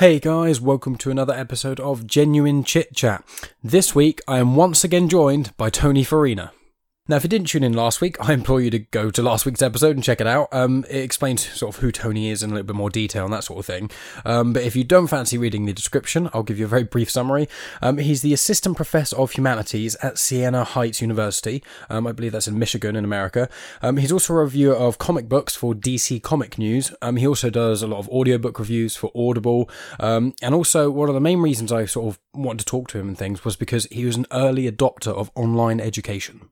Hey guys, welcome to another episode of Genuine Chit Chat. This week I am once again joined by Tony Farina. Now, if you didn't tune in last week, I implore you to go to last week's episode and check it out. Um, it explains sort of who Tony is in a little bit more detail and that sort of thing. Um, but if you don't fancy reading the description, I'll give you a very brief summary. Um, he's the assistant professor of humanities at Siena Heights University. Um, I believe that's in Michigan in America. Um, he's also a reviewer of comic books for DC Comic News. Um, he also does a lot of audiobook reviews for Audible. and also, one of the main reasons I sort of wanted to talk to him and things was because he was an early adopter of online education.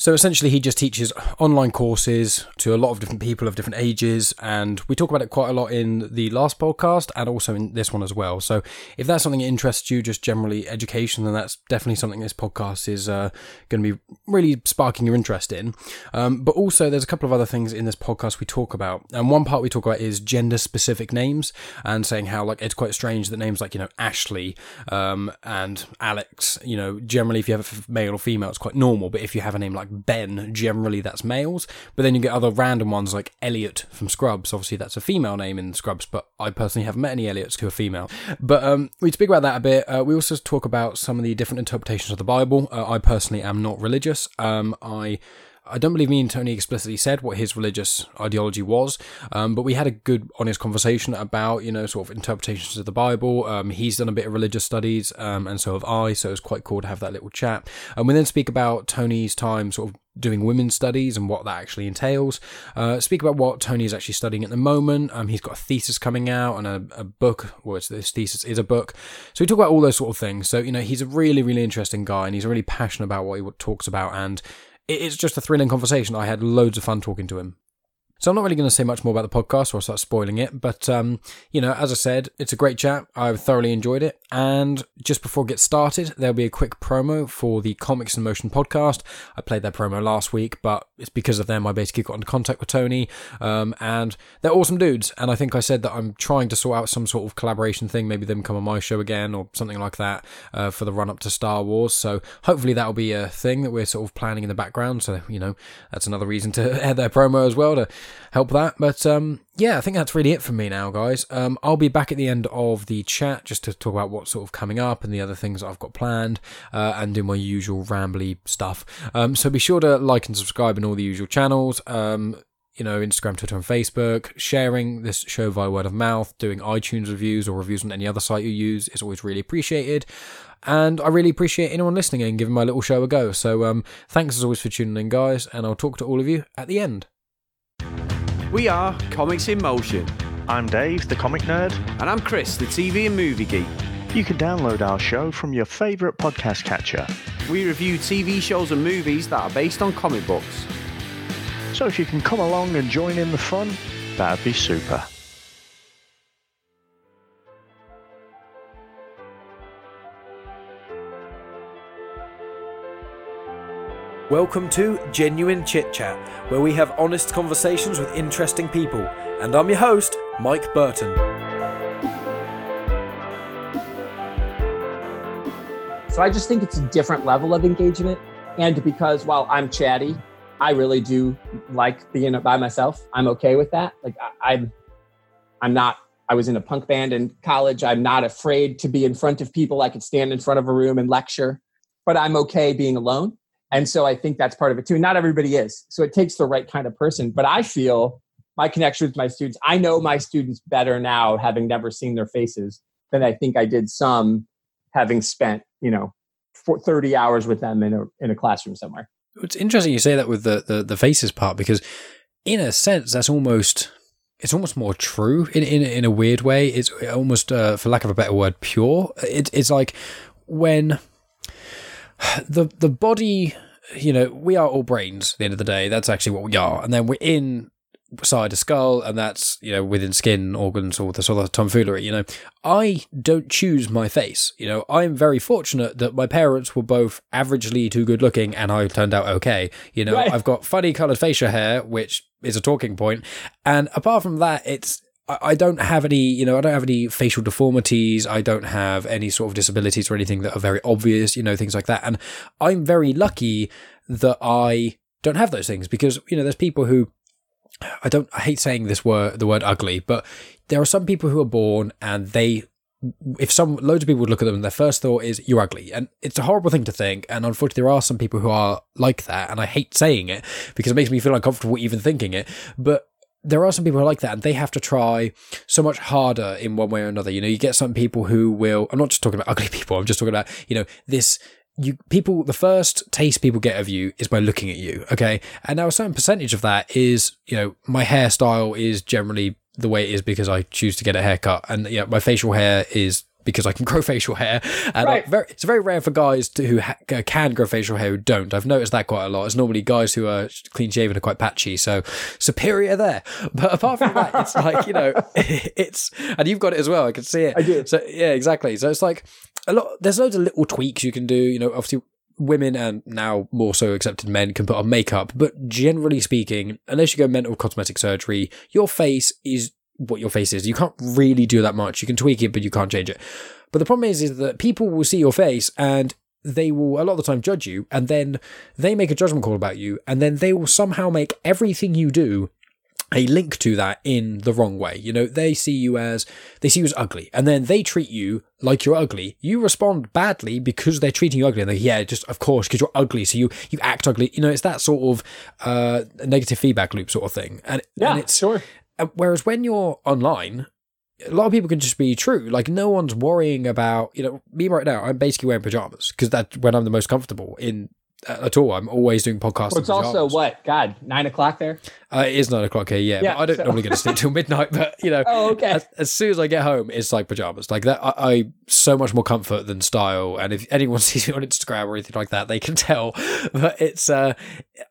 So essentially, he just teaches online courses to a lot of different people of different ages, and we talk about it quite a lot in the last podcast and also in this one as well. So if that's something that interests you, just generally education, then that's definitely something this podcast is uh, going to be really sparking your interest in. Um, but also, there's a couple of other things in this podcast we talk about, and one part we talk about is gender specific names and saying how like it's quite strange that names like you know Ashley um, and Alex, you know, generally if you have a male or female, it's quite normal, but if you have a name like Ben, generally that's males. But then you get other random ones like Elliot from Scrubs. Obviously, that's a female name in Scrubs, but I personally haven't met any Elliots who are female. But um, we speak about that a bit. Uh, we also talk about some of the different interpretations of the Bible. Uh, I personally am not religious. Um, I I don't believe me and Tony explicitly said what his religious ideology was, um, but we had a good, honest conversation about, you know, sort of interpretations of the Bible. Um, he's done a bit of religious studies, um, and so have I, so it's quite cool to have that little chat. And we then speak about Tony's time sort of doing women's studies and what that actually entails. Uh, speak about what Tony is actually studying at the moment. Um, he's got a thesis coming out and a, a book, well, this thesis is a book. So we talk about all those sort of things. So, you know, he's a really, really interesting guy and he's really passionate about what he talks about. And it's just a thrilling conversation. I had loads of fun talking to him. So I'm not really going to say much more about the podcast or I'll start spoiling it. But, um, you know, as I said, it's a great chat. I've thoroughly enjoyed it. And just before we get started, there'll be a quick promo for the Comics in Motion podcast. I played their promo last week, but it's because of them I basically got into contact with Tony. Um, and they're awesome dudes. And I think I said that I'm trying to sort out some sort of collaboration thing, maybe them come on my show again or something like that uh, for the run up to Star Wars. So hopefully that'll be a thing that we're sort of planning in the background. So, you know, that's another reason to air their promo as well to help that. But um, yeah, I think that's really it for me now, guys. Um, I'll be back at the end of the chat just to talk about what's sort of coming up and the other things I've got planned uh, and do my usual rambly stuff. Um, so be sure to like and subscribe in all the usual channels. Um, you know, Instagram, Twitter, and Facebook, sharing this show via word of mouth, doing iTunes reviews or reviews on any other site you use is always really appreciated. And I really appreciate anyone listening and giving my little show a go. So, um, thanks as always for tuning in, guys, and I'll talk to all of you at the end. We are Comics in Motion. I'm Dave, the comic nerd. And I'm Chris, the TV and movie geek. You can download our show from your favourite podcast catcher. We review TV shows and movies that are based on comic books. So if you can come along and join in the fun, that'd be super. Welcome to Genuine Chit Chat, where we have honest conversations with interesting people. And I'm your host, Mike Burton. So I just think it's a different level of engagement. And because while I'm chatty, I really do like being by myself. I'm okay with that. Like I, I'm, I'm not. I was in a punk band in college. I'm not afraid to be in front of people. I could stand in front of a room and lecture, but I'm okay being alone. And so I think that's part of it too. Not everybody is. So it takes the right kind of person. But I feel my connection with my students, I know my students better now, having never seen their faces, than I think I did some having spent, you know, 30 hours with them in a, in a classroom somewhere. It's interesting you say that with the, the, the faces part because, in a sense, that's almost it's almost more true in in, in a weird way. It's almost, uh, for lack of a better word, pure. It, it's like when the the body, you know, we are all brains. At the end of the day, that's actually what we are, and then we're in side a skull, and that's you know within skin organs all the sort of tomfoolery. You know, I don't choose my face. You know, I'm very fortunate that my parents were both averagely too good looking, and I turned out okay. You know, right. I've got funny coloured facial hair, which is a talking point, and apart from that, it's I don't have any, you know, I don't have any facial deformities. I don't have any sort of disabilities or anything that are very obvious, you know, things like that. And I'm very lucky that I don't have those things because, you know, there's people who I don't, I hate saying this word, the word ugly, but there are some people who are born and they if some loads of people would look at them and their first thought is you're ugly and it's a horrible thing to think and unfortunately there are some people who are like that and i hate saying it because it makes me feel uncomfortable even thinking it but there are some people who are like that and they have to try so much harder in one way or another. You know you get some people who will i'm not just talking about ugly people i'm just talking about you know this you people the first taste people get of you is by looking at you okay? And now a certain percentage of that is you know my hairstyle is generally the way it is because I choose to get a haircut, and yeah, my facial hair is because I can grow facial hair. And Right. very, it's very rare for guys to, who ha- can grow facial hair who don't. I've noticed that quite a lot. It's normally guys who are clean shaven are quite patchy, so superior there. But apart from that, it's like you know, it's and you've got it as well. I can see it. I do. So yeah, exactly. So it's like a lot. There's loads of little tweaks you can do. You know, obviously women and now more so accepted men can put on makeup, but generally speaking, unless you go mental cosmetic surgery, your face is what your face is. You can't really do that much. You can tweak it, but you can't change it. But the problem is, is that people will see your face and they will a lot of the time judge you, and then they make a judgment call about you, and then they will somehow make everything you do a link to that in the wrong way. You know, they see you as they see you as ugly, and then they treat you like you're ugly. You respond badly because they're treating you ugly, and they yeah, just of course because you're ugly, so you you act ugly. You know, it's that sort of uh, negative feedback loop sort of thing, and Yeah, and it's sure. Whereas when you're online, a lot of people can just be true. Like no one's worrying about you know me right now. I'm basically wearing pajamas because that's when I'm the most comfortable in. Uh, at all, I'm always doing podcasts. Well, it's also what God nine o'clock there. Uh, it is nine o'clock here, yeah. Yeah, but I don't so- normally get to sleep till midnight. But you know, Oh, okay. as, as soon as I get home, it's like pajamas. Like that, I, I so much more comfort than style. And if anyone sees me on Instagram or anything like that, they can tell. But it's, uh,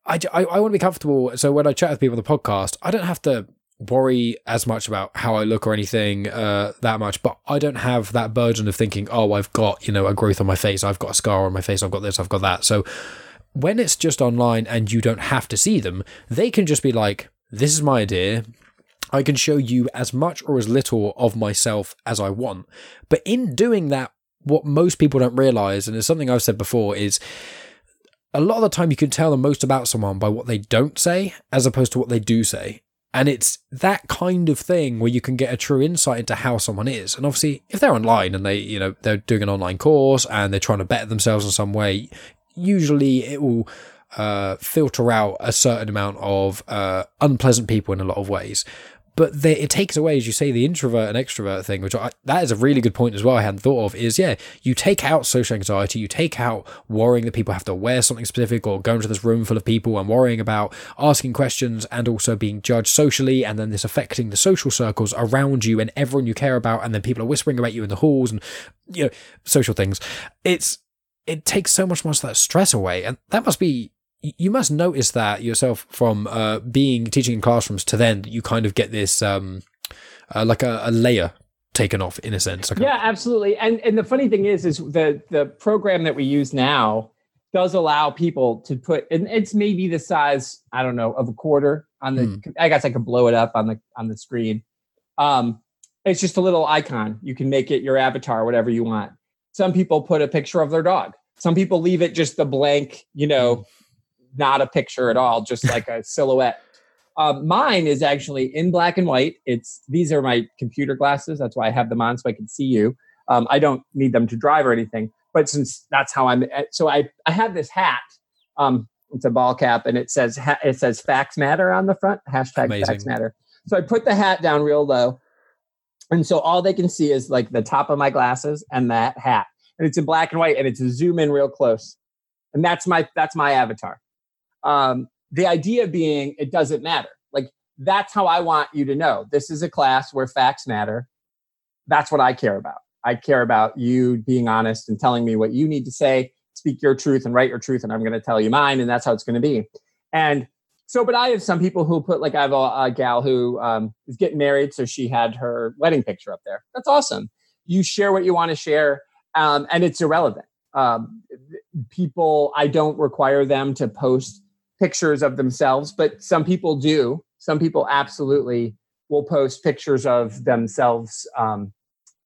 I I, I want to be comfortable. So when I chat with people on the podcast, I don't have to worry as much about how I look or anything uh, that much. But I don't have that burden of thinking, oh, I've got you know a growth on my face, I've got a scar on my face, I've got this, I've got that. So when it's just online and you don't have to see them, they can just be like, this is my idea. I can show you as much or as little of myself as I want. But in doing that, what most people don't realize, and it's something I've said before, is a lot of the time you can tell the most about someone by what they don't say as opposed to what they do say. And it's that kind of thing where you can get a true insight into how someone is. And obviously, if they're online and they, you know, they're doing an online course and they're trying to better themselves in some way, usually it will uh, filter out a certain amount of uh, unpleasant people in a lot of ways. But they, it takes away, as you say, the introvert and extrovert thing, which I, that is a really good point as well. I hadn't thought of. Is yeah, you take out social anxiety, you take out worrying that people have to wear something specific or go into this room full of people and worrying about asking questions and also being judged socially, and then this affecting the social circles around you and everyone you care about, and then people are whispering about you in the halls and you know social things. It's it takes so much more of that stress away, and that must be you must notice that yourself from uh, being teaching in classrooms to then you kind of get this um, uh, like a, a layer taken off in a sense. Like a- Yeah, absolutely. And and the funny thing is, is the the program that we use now does allow people to put, and it's maybe the size I don't know of a quarter on the. Hmm. I guess I could blow it up on the on the screen. Um, it's just a little icon. You can make it your avatar, whatever you want. Some people put a picture of their dog. Some people leave it just a blank, you know, not a picture at all, just like a silhouette. Um, mine is actually in black and white. It's these are my computer glasses. That's why I have them on so I can see you. Um, I don't need them to drive or anything. But since that's how I'm, eh, so I I have this hat. Um, it's a ball cap, and it says ha- it says facts matter on the front. Hashtag facts matter. So I put the hat down real low, and so all they can see is like the top of my glasses and that hat, and it's in black and white, and it's a zoom in real close, and that's my that's my avatar. Um, the idea being it doesn't matter. Like that's how I want you to know. This is a class where facts matter. That's what I care about. I care about you being honest and telling me what you need to say, speak your truth and write your truth, and I'm going to tell you mine, and that's how it's going to be. And so, but I have some people who put like I have a, a gal who um, is getting married, so she had her wedding picture up there. That's awesome. You share what you want to share, um, and it's irrelevant. Um, people, I don't require them to post pictures of themselves, but some people do. Some people absolutely will post pictures of themselves um,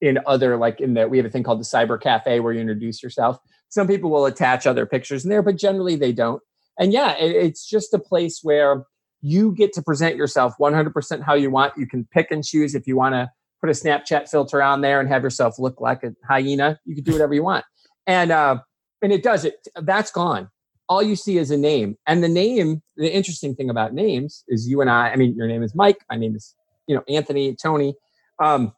in other, like in the, we have a thing called the Cyber Cafe where you introduce yourself. Some people will attach other pictures in there, but generally they don't. And yeah, it, it's just a place where you get to present yourself 100% how you want. You can pick and choose if you want to put a Snapchat filter on there and have yourself look like a hyena. You can do whatever you want. And uh, and it does it. That's gone. All you see is a name. And the name, the interesting thing about names is you and I, I mean, your name is Mike. My name is, you know, Anthony, Tony. Um,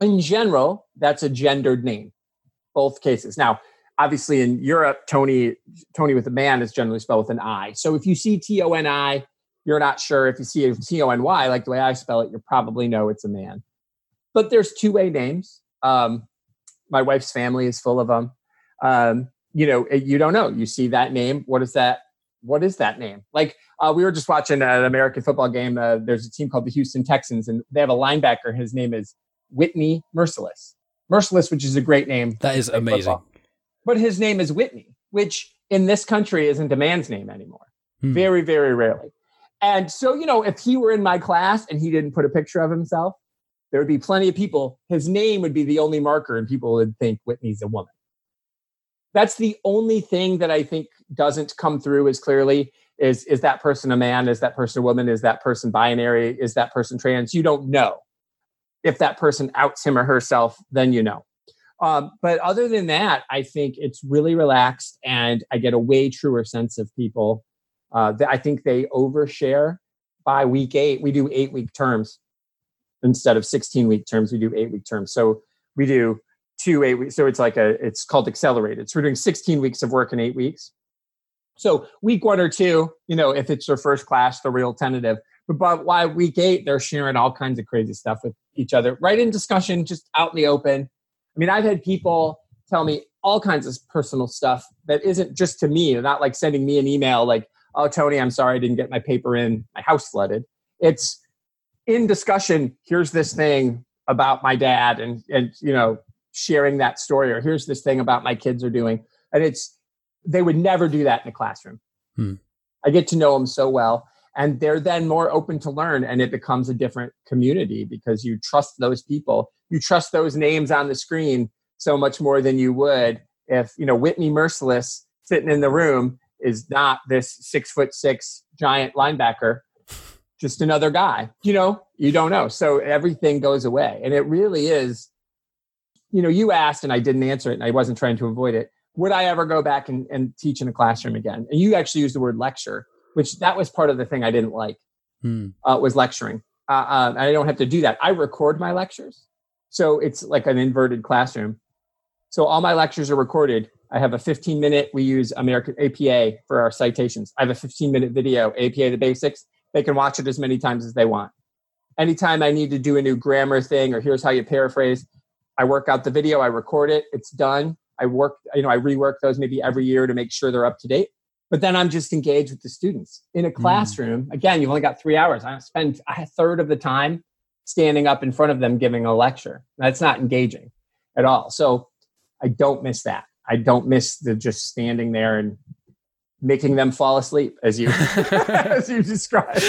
in general, that's a gendered name, both cases. Now, obviously in Europe, Tony, Tony with a man is generally spelled with an I. So if you see T O N I, you're not sure. If you see T O N Y, like the way I spell it, you probably know it's a man. But there's two way names. Um, my wife's family is full of them. Um, you know, you don't know. You see that name. What is that? What is that name? Like uh, we were just watching an American football game. Uh, there's a team called the Houston Texans, and they have a linebacker. His name is Whitney Mercilus. Mercilus, which is a great name. That is amazing. Football. But his name is Whitney, which in this country isn't a man's name anymore. Hmm. Very, very rarely. And so, you know, if he were in my class and he didn't put a picture of himself, there would be plenty of people. His name would be the only marker, and people would think Whitney's a woman. That's the only thing that I think doesn't come through as clearly is is that person a man? Is that person a woman? Is that person binary? Is that person trans? You don't know. If that person outs him or herself, then you know. Um, but other than that, I think it's really relaxed, and I get a way truer sense of people. Uh, I think they overshare by week eight. We do eight week terms instead of 16 week terms. We do eight week terms. So we do two eight weeks. So it's like a, it's called accelerated. So we're doing 16 weeks of work in eight weeks. So week one or two, you know, if it's their first class, the real tentative. But, but why week eight, they're sharing all kinds of crazy stuff with each other, right in discussion, just out in the open. I mean, I've had people tell me all kinds of personal stuff that isn't just to me, not like sending me an email like, oh, Tony, I'm sorry I didn't get my paper in, my house flooded. It's in discussion, here's this thing about my dad and, and, you know, sharing that story, or here's this thing about my kids are doing. And it's, they would never do that in a classroom. Hmm. I get to know them so well. And they're then more open to learn, and it becomes a different community because you trust those people you trust those names on the screen so much more than you would if you know Whitney Mercilus sitting in the room is not this six foot six giant linebacker, just another guy. You know, you don't know. So everything goes away, and it really is. You know, you asked and I didn't answer it, and I wasn't trying to avoid it. Would I ever go back and, and teach in a classroom again? And you actually used the word lecture, which that was part of the thing I didn't like. Hmm. Uh, was lecturing. Uh, uh, I don't have to do that. I record my lectures. So it's like an inverted classroom. So all my lectures are recorded. I have a 15 minute, we use American APA for our citations. I have a 15 minute video, APA the basics. They can watch it as many times as they want. Anytime I need to do a new grammar thing or here's how you paraphrase, I work out the video, I record it, it's done. I work, you know, I rework those maybe every year to make sure they're up to date. But then I'm just engaged with the students. In a mm. classroom, mm. again, you've only got three hours. I spend a third of the time standing up in front of them giving a lecture. That's not engaging at all. So I don't miss that. I don't miss the just standing there and making them fall asleep as you as you described.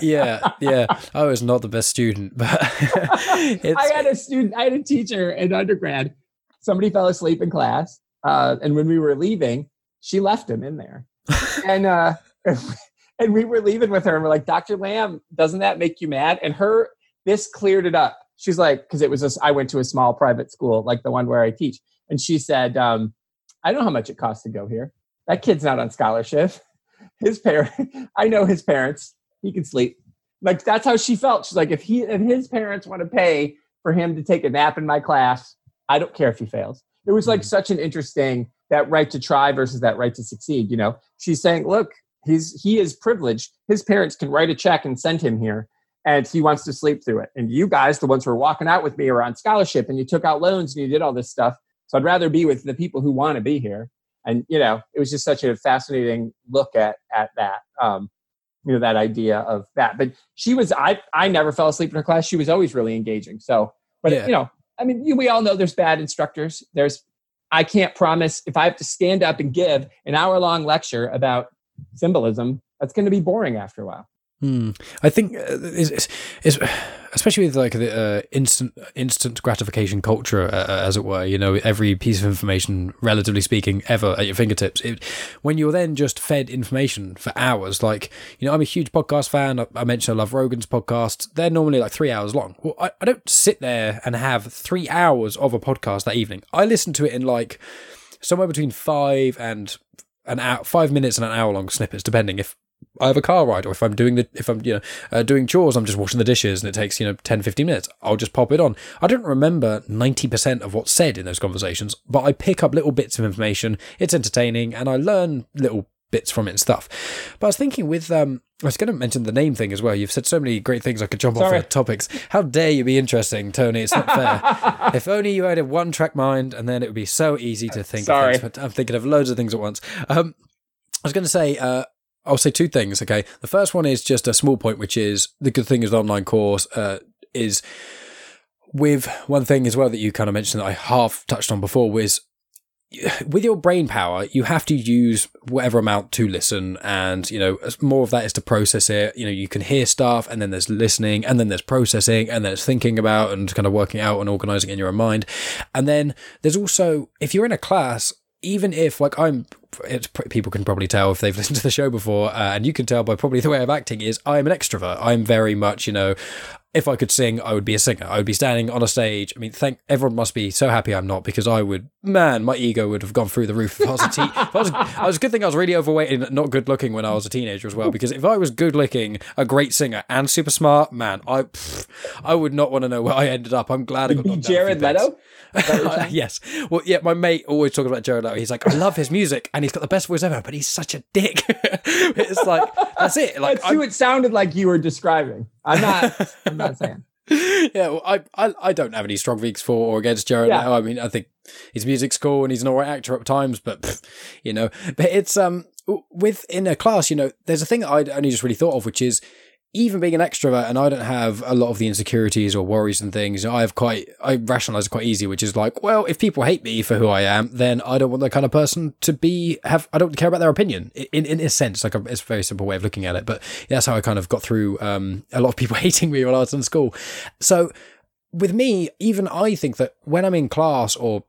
yeah, yeah. I was not the best student, but I had a student, I had a teacher in undergrad. Somebody fell asleep in class, uh, and when we were leaving, she left him in there, and uh, and we were leaving with her, and we're like, "Dr. Lamb, doesn't that make you mad?" And her this cleared it up. She's like, because it was a, I went to a small private school like the one where I teach, and she said, um, I know how much it costs to go here. That kid's not on scholarship. His parent, I know his parents. He can sleep. Like that's how she felt. She's like, if he if his parents want to pay for him to take a nap in my class, I don't care if he fails. It was like mm-hmm. such an interesting that right to try versus that right to succeed. You know, she's saying, look, he's he is privileged. His parents can write a check and send him here and he wants to sleep through it. And you guys, the ones who are walking out with me, are on scholarship and you took out loans and you did all this stuff. So I'd rather be with the people who want to be here. And you know, it was just such a fascinating look at at that. Um, you know, that idea of that. But she was I I never fell asleep in her class. She was always really engaging. So, but yeah. you know, I mean, we all know there's bad instructors. There's I can't promise if I have to stand up and give an hour long lecture about symbolism, that's going to be boring after a while. I think uh, it's, it's, it's especially with like the uh, instant instant gratification culture, uh, uh, as it were. You know, every piece of information, relatively speaking, ever at your fingertips. It, when you're then just fed information for hours, like you know, I'm a huge podcast fan. I, I mentioned I love Rogan's podcast. They're normally like three hours long. Well, I, I don't sit there and have three hours of a podcast that evening. I listen to it in like somewhere between five and an hour, five minutes and an hour long snippets, depending if I have a car ride or if I'm doing the if I'm you know uh, doing chores I'm just washing the dishes and it takes you know 10 15 minutes I'll just pop it on I don't remember 90% of what's said in those conversations but I pick up little bits of information it's entertaining and I learn little bits from it and stuff but I was thinking with um I was going to mention the name thing as well. You've said so many great things I could jump Sorry. off of topics. How dare you be interesting, Tony? It's not fair. if only you had a one track mind and then it would be so easy to think Sorry. of things. But I'm thinking of loads of things at once. Um, I was going to say, uh, I'll say two things. Okay, the first one is just a small point, which is the good thing is the online course uh, is with one thing as well that you kind of mentioned that I half touched on before was with your brain power, you have to use whatever amount to listen, and you know more of that is to process it. You know, you can hear stuff, and then there's listening, and then there's processing, and then there's thinking about and kind of working out and organizing in your own mind, and then there's also if you're in a class, even if like I'm, people can probably tell if they've listened to the show before, uh, and you can tell by probably the way I'm acting is I'm an extrovert. I'm very much, you know, if I could sing, I would be a singer. I would be standing on a stage. I mean, thank everyone must be so happy I'm not because I would, man, my ego would have gone through the roof if I was a teen. I was, I was a good thing I was really overweight and not good looking when I was a teenager as well. Because if I was good looking, a great singer, and super smart, man, I, pff, I would not want to know where I ended up. I'm glad I got Be knocked Jared. Leto? yes. Well, yeah, my mate always talks about Jared Leto. He's like, I love his music and he's got the best voice ever, but he's such a dick. it's like, that's it. Like, That's who I'm- it sounded like you were describing. I'm not. I'm not saying. yeah, well, I, I I don't have any strong weeks for or against Jared Yeah. Leto. I mean, I think his music's cool and he's an alright actor at times, but pff, you know, but it's um within a class, you know, there's a thing that I only just really thought of, which is even being an extrovert, and I don't have a lot of the insecurities or worries and things. I have quite I rationalize it quite easy, which is like, well, if people hate me for who I am, then I don't want that kind of person to be have. I don't care about their opinion. In in a sense, like a, it's a very simple way of looking at it, but that's how I kind of got through um, a lot of people hating me when I was in school. So with me, even I think that when I'm in class or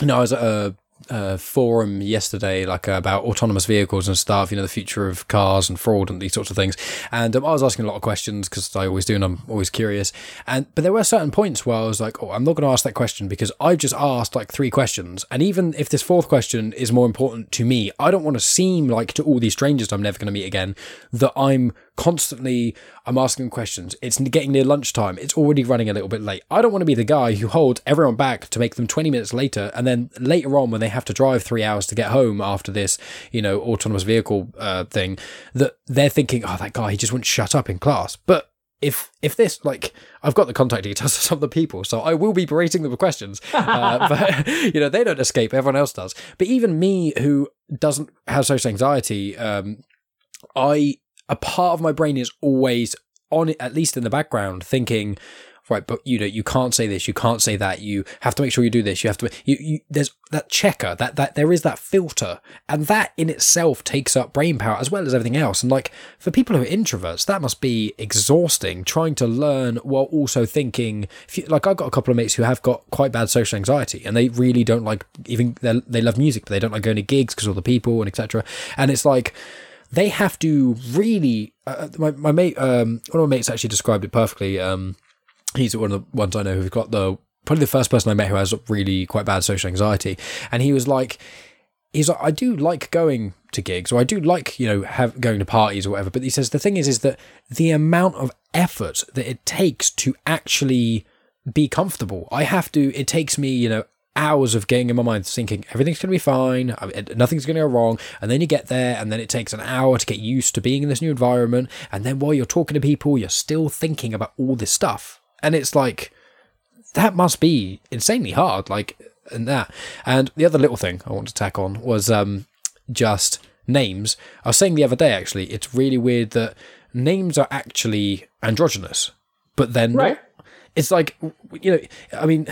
you know, I was at a, a forum yesterday, like uh, about autonomous vehicles and stuff, you know, the future of cars and fraud and these sorts of things. And um, I was asking a lot of questions because I always do and I'm always curious. And but there were certain points where I was like, oh, I'm not going to ask that question because I've just asked like three questions. And even if this fourth question is more important to me, I don't want to seem like to all these strangers I'm never going to meet again that I'm constantly I'm asking questions. It's getting near lunchtime. It's already running a little bit late. I don't want to be the guy who holds everyone back to make them 20 minutes later, and then later on when they have to drive three hours to get home after this, you know, autonomous vehicle uh, thing, that they're thinking, oh, that guy he just wouldn't shut up in class. But if if this like I've got the contact details of some of the people, so I will be berating them with questions. Uh, but you know they don't escape; everyone else does. But even me, who doesn't have social anxiety, um, I a part of my brain is always on it, at least in the background, thinking, right, but you know, you can't say this, you can't say that, you have to make sure you do this, you have to, you, you there's that checker, that, that there is that filter, and that in itself takes up brain power as well as everything else. And like, for people who are introverts, that must be exhausting trying to learn while also thinking, you, like, I've got a couple of mates who have got quite bad social anxiety and they really don't like, even, they love music, but they don't like going to gigs because all the people and etc. And it's like, they have to really. Uh, my my mate, um, one of my mates actually described it perfectly. Um, he's one of the ones I know who's got the probably the first person I met who has really quite bad social anxiety, and he was like, he's like, I do like going to gigs, or I do like you know have going to parties or whatever. But he says the thing is, is that the amount of effort that it takes to actually be comfortable. I have to. It takes me, you know, hours of getting in my mind thinking everything's going to be fine, nothing's going to go wrong, and then you get there, and then it takes an hour to get used to being in this new environment, and then while you're talking to people, you're still thinking about all this stuff, and it's like that must be insanely hard, like and that. And the other little thing I want to tack on was um just names. I was saying the other day actually, it's really weird that names are actually androgynous, but then Right. it's like you know i mean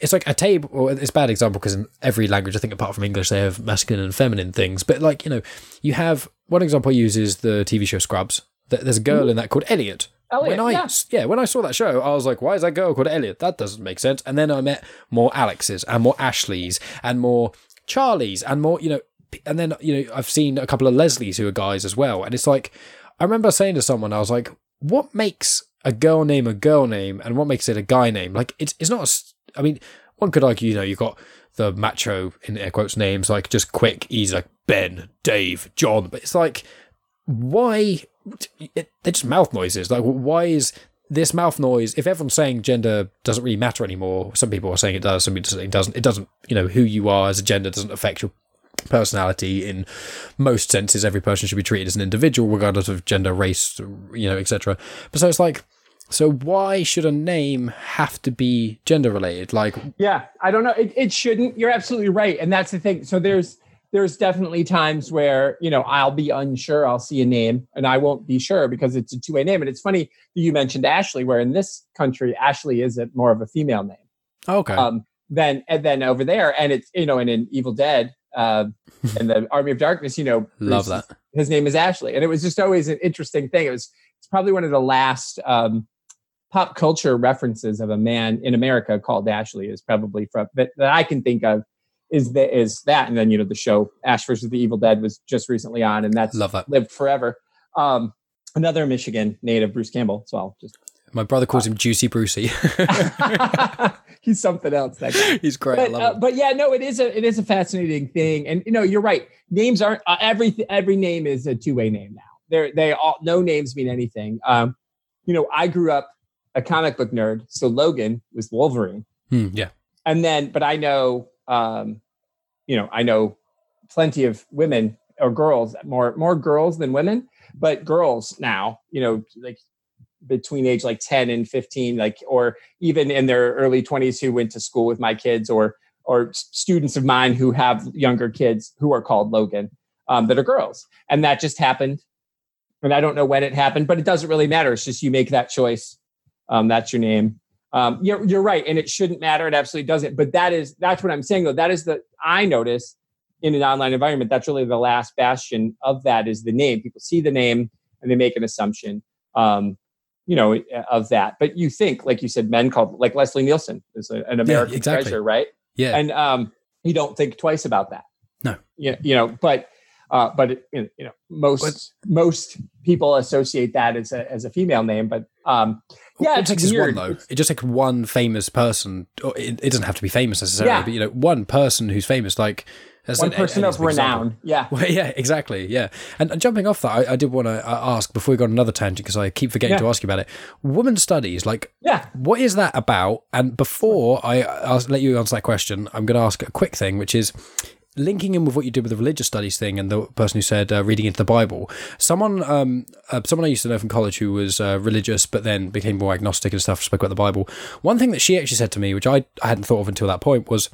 it's like a table or it's a bad example because in every language i think apart from english they have masculine and feminine things but like you know you have one example i use is the tv show scrubs There's a girl in that called Elliot. Elliot, when I yeah. yeah. when I saw that show, I was like, why is that girl called Elliot? That doesn't make sense. And then I met more Alexes and more Ashleys and more Charlies and more you know, and then you know I've seen a couple of Leslies who are guys as well. And it's like I remember saying to someone, I was like, what makes a girl name a girl name and what makes it a guy name? Like it's it's not. a I mean, one could argue, you know, you've got the macho in air quotes names like just quick, easy, like Ben, Dave, John, but it's like why it, they're just mouth noises like why is this mouth noise if everyone's saying gender doesn't really matter anymore some people are saying it does some people saying it doesn't it doesn't you know who you are as a gender doesn't affect your personality in most senses every person should be treated as an individual regardless of gender race you know etc but so it's like so why should a name have to be gender related like Yeah, I don't know. It, it shouldn't. You're absolutely right, and that's the thing. So there's there's definitely times where you know I'll be unsure. I'll see a name and I won't be sure because it's a two way name. And it's funny that you mentioned Ashley, where in this country Ashley is a, more of a female name okay um, than and then over there, and it's you know, and in Evil Dead uh, and the Army of Darkness, you know, love that his name is Ashley, and it was just always an interesting thing. It was it's probably one of the last um, pop culture references of a man in America called Ashley is probably from that, that I can think of is that is that, and then you know the show Ash versus the Evil Dead was just recently on, and that's love that lived forever. Um, another Michigan native, Bruce Campbell. So I'll just my brother calls him juicy brucey he's something else. He's great i but, love uh, but yeah, no, it is a it is a fascinating thing, and you know, you're right. Names aren't uh, every every name is a two way name now. They're they all no names mean anything. Um, you know, I grew up a comic book nerd, so Logan was Wolverine, Hmm, yeah and then but I know, um, you know, I know plenty of women or girls more more girls than women, but girls now, you know, like between age like 10 and 15 like or even in their early 20s who went to school with my kids or or students of mine who have younger kids who are called logan um, that are girls. And that just happened. And i don't know when it happened but it doesn't really matter. It's just you make that choice. Um, that's your name um, you're, you're right and it shouldn't matter it absolutely doesn't but that is that's what i'm saying though that is the i notice in an online environment that's really the last bastion of that is the name people see the name and they make an assumption um, you know, of that. But you think, like you said, men called like Leslie Nielsen is a, an American exactly. treasure, right? yeah And um, you don't think twice about that. No. Yeah, you know, but uh, but it, you know, most But- most people associate that as a as a female name. But um, yeah, it takes weird. one though. It just takes one famous person. It, it doesn't have to be famous necessarily, Yeah. but you know, one person who's famous. Like as One an- person of renown. Yeah. Well, yeah, exactly. Yeah, and, and jumping off that, I, I did want to ask before we go on another tangent because I keep forgetting Yeah. to ask you about it. Women studies, like Yeah. what is that about? And before I I'll let you answer that question, I'm going to ask a quick thing, which is linking in with what you did with the religious studies thing and the person who said uh, reading into the Bible. Someone, um, uh, someone I used to know from college who was uh, religious but then became more agnostic and stuff. Spoke about the Bible. One thing that she actually said to me, which I, I hadn't thought of until that point, was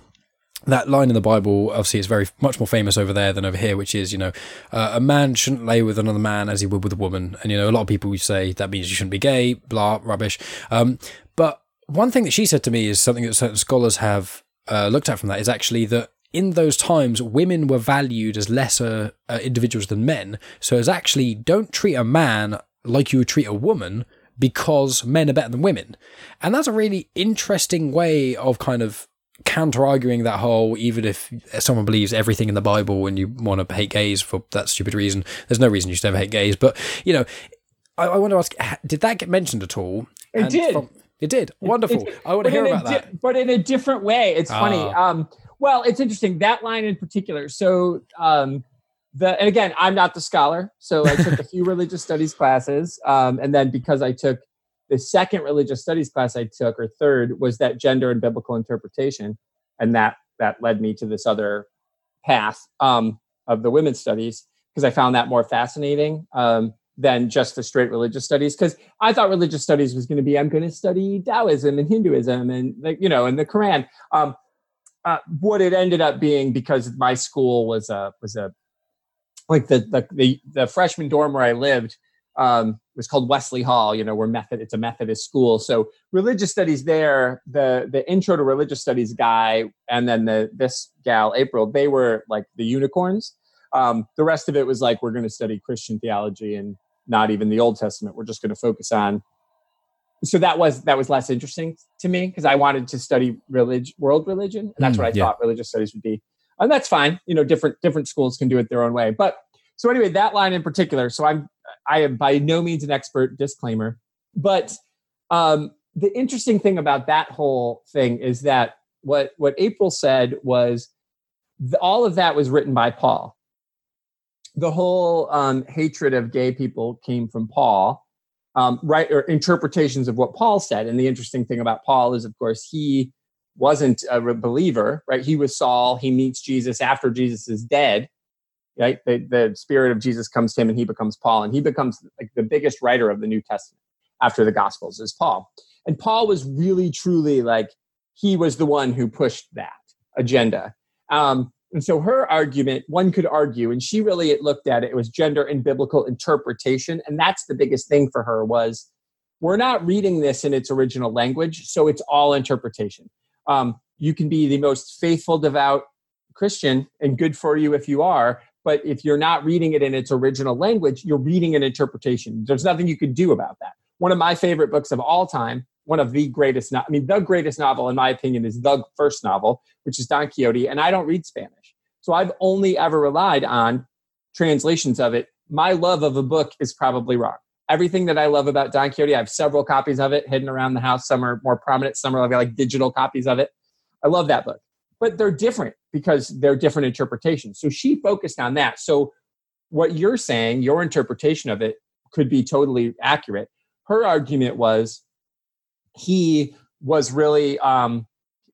that line in the Bible obviously is very much more famous over there than over here, which is you know uh, a man shouldn't lay with another man as he would with a woman, and you know a lot of people say that means you shouldn't be gay, blah rubbish. Um, but one thing that she said to me is something that certain scholars have uh, looked at from that is actually that in those times women were valued as lesser uh, individuals than men, so as actually don't treat a man like you would treat a woman because men are better than women, and that's a really interesting way of kind of counter arguing that whole even if someone believes everything in the Bible and you want to hate gays for that stupid reason, there's no reason you should ever hate gays. But you know, I, I want to ask, did that get mentioned at all? It And did. from- it did. Wonderful. It- I want to hear about di- that. But in a different way. It's funny. Ah. Um, well, it's interesting that line in particular. So um, the and again, I'm not the scholar, so I took a few religious studies classes, um, and then because I took the second religious studies class I took, or third, was that gender and biblical interpretation, and that that led me to this other path um, of the women's studies because I found that more fascinating um, than just the straight religious studies. Because I thought religious studies was going to be I'm going to study Taoism and Hinduism and like you know and the Quran. Um, uh, what it ended up being because my school was a was a like the the the, the freshman dorm where I lived um, was called Wesley Hall. You know, we're method. It's a Methodist school, so religious studies there. The the intro to religious studies guy, and then the this gal April. They were like the unicorns. Um, the rest of it was like we're going to study Christian theology and not even the Old Testament. We're just going to focus on. So that was that was less interesting to me because I wanted to study religion, world religion, and that's Mm, what I yeah. thought religious studies would be. And that's fine. You know, different different schools can do it their own way. But so anyway, that line in particular. So I'm I am by no means an expert. Disclaimer. But um, the interesting thing about that whole thing is that what what April said was the, all of that was written by Paul. The whole um, hatred of gay people came from Paul, um, right? Or interpretations of what Paul said. And the interesting thing about Paul is, of course, he wasn't a believer, right? He was Saul. He meets Jesus after Jesus is dead, right? The, the spirit of Jesus comes to him and he becomes Paul. And he becomes like the biggest writer of the New Testament after the Gospels is Paul. And Paul was really, truly like, he was the one who pushed that agenda. Um, and so her argument, one could argue, and she really looked at it, it was gender and biblical interpretation. And that's the biggest thing for her was we're not reading this in its original language, so it's all interpretation. Um, you can be the most faithful, devout Christian, and good for you if you are. But if you're not reading it in its original language, you're reading an interpretation. There's nothing you can do about that. One of my favorite books of all time, one of the greatest, no- I mean, the greatest novel, in my opinion, is the first novel, which is Don Quixote. And I don't read Spanish. So I've only ever relied on translations of it. My love of a book is probably wrong. Everything that I love about Don Quixote, I have several copies of it hidden around the house. Some are more prominent, some are like digital copies of it. I love that book. But they're different because they're different interpretations. So she focused on that. So what you're saying, your interpretation of it could be totally accurate. Her argument was he was really um,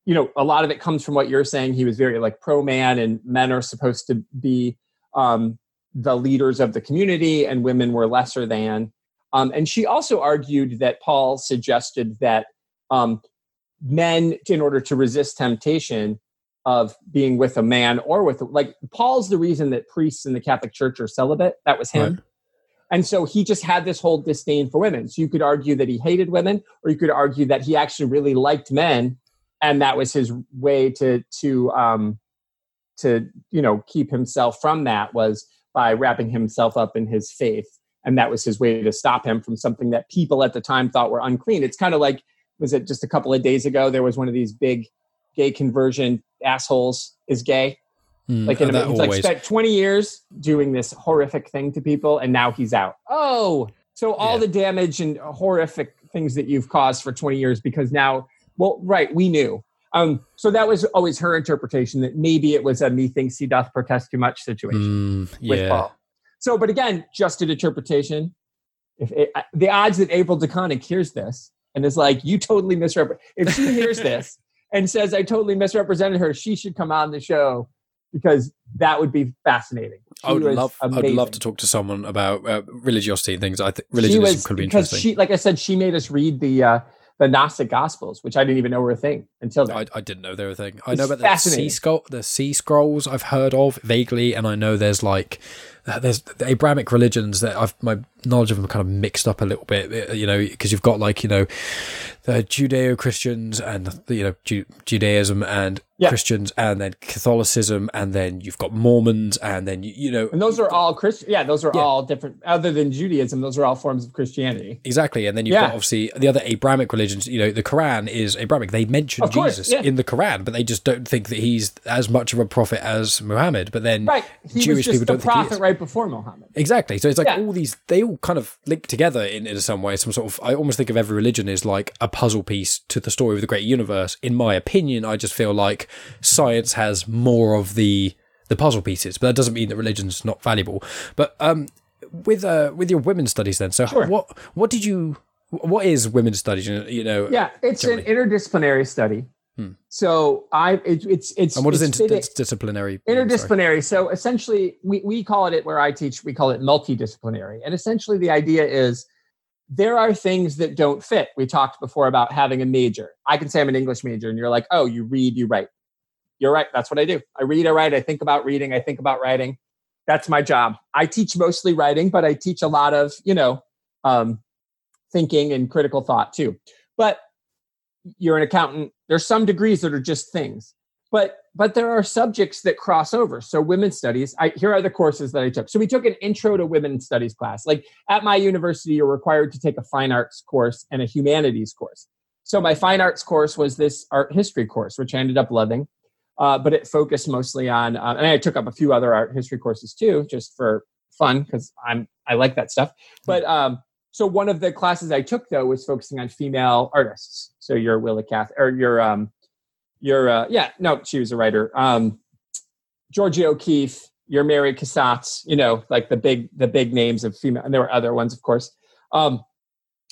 you know a lot of it comes from what you're saying. He was very like pro man and men are supposed to be um, the leaders of the community and women were lesser than. Um, and she also argued that paul suggested that um, men in order to resist temptation of being with a man or with like paul's the reason that priests in the catholic church are celibate. That was him. Right. And so he just had this whole disdain for women. So you could argue that he hated women, or you could argue that he actually really liked men, and that was his way to to um, to you know keep himself from that was by wrapping himself up in his faith, and that was his way to stop him from something that people at the time thought were unclean. It's kind of like was it just a couple of days ago there was one of these big gay conversion assholes is gay Mm, like in a, he's like spent 20 years doing this horrific thing to people and now he's out. Oh so all Yeah. the damage and horrific things that you've caused for 20 years because now well right we knew. Um so that was always her interpretation that maybe it was a methinks he doth protest too much situation Mm, with paul. So but again just an interpretation. If it, uh, the odds that April DeConick hears this and is like you totally misrepresent if she hears this and says i totally misrepresented her she should come on the show because that would be fascinating I would She love. I'd love to talk to someone about uh, religiosity and things. I think she religion could be because interesting. she like i said she made us read the uh the gnostic gospels which i didn't even know were a thing until then I, I didn't know they were a thing. I It's know about the sea scroll, the sea scrolls. I've heard of vaguely, and I know there's like there's the Abrahamic religions that I've my knowledge of them kind of mixed up a little bit. uh, You know, because you've got like you know the Judeo Christians and the, you know Ju- Judaism and Yeah. Christians, and then Catholicism, and then you've got Mormons, and then you, you know and those are all christian yeah those are Yeah. all different other than judaism those are all forms of christianity Exactly, and then you've Yeah. got obviously the other Abrahamic religions. You know, the Quran is Abrahamic. They mention course, Jesus in the Quran, but they just don't think that he's as much of a prophet as Muhammad. But then right Jewish people don't think he prophet is. right before muhammad Exactly. So it's like Yeah. all these, they all kind of link together in, in some way. Some sort of, I almost think of every religion as like a puzzle piece to the story of the great universe. In my opinion, I just feel like science has more of the the puzzle pieces, but that doesn't mean that religion's not valuable. But um, with uh, with your women's studies, then, so Sure. what what did you? What is women's studies? You know- You know, yeah it's an interdisciplinary study so i it, it's it's Hmm. and what is it's fitting- interdisciplinary? interdisciplinary. So essentially we, we call it where i teach we call it multidisciplinary. And essentially the idea is there are things that don't fit. We talked before about having a major. I can say i'm an english major and you're like oh you read you write. You're right. That's what i do. I read i write. I think about reading. I think about writing. That's my job. I teach mostly writing but i teach a lot of you know um, thinking and critical thought too. But you're an accountant there's some degrees that are just things but but there are subjects that cross over. So women's studies, I, here are the courses that I took. So we took an intro to women's studies class. Like at my university, you're required to take a fine arts course and a humanities course. So my fine arts course was this art history course, which I ended up loving. Uh, but it focused mostly on, uh, and I took up a few other art history courses too, just for fun because I'm I like that stuff. But um, so one of the classes I took though was focusing on female artists. So your Willa Cath or your um, your uh, yeah no she was a writer. Um, Georgia O'Keeffe, your Mary Cassatt, you know like the big the big names of female, and there were other ones of course. Um,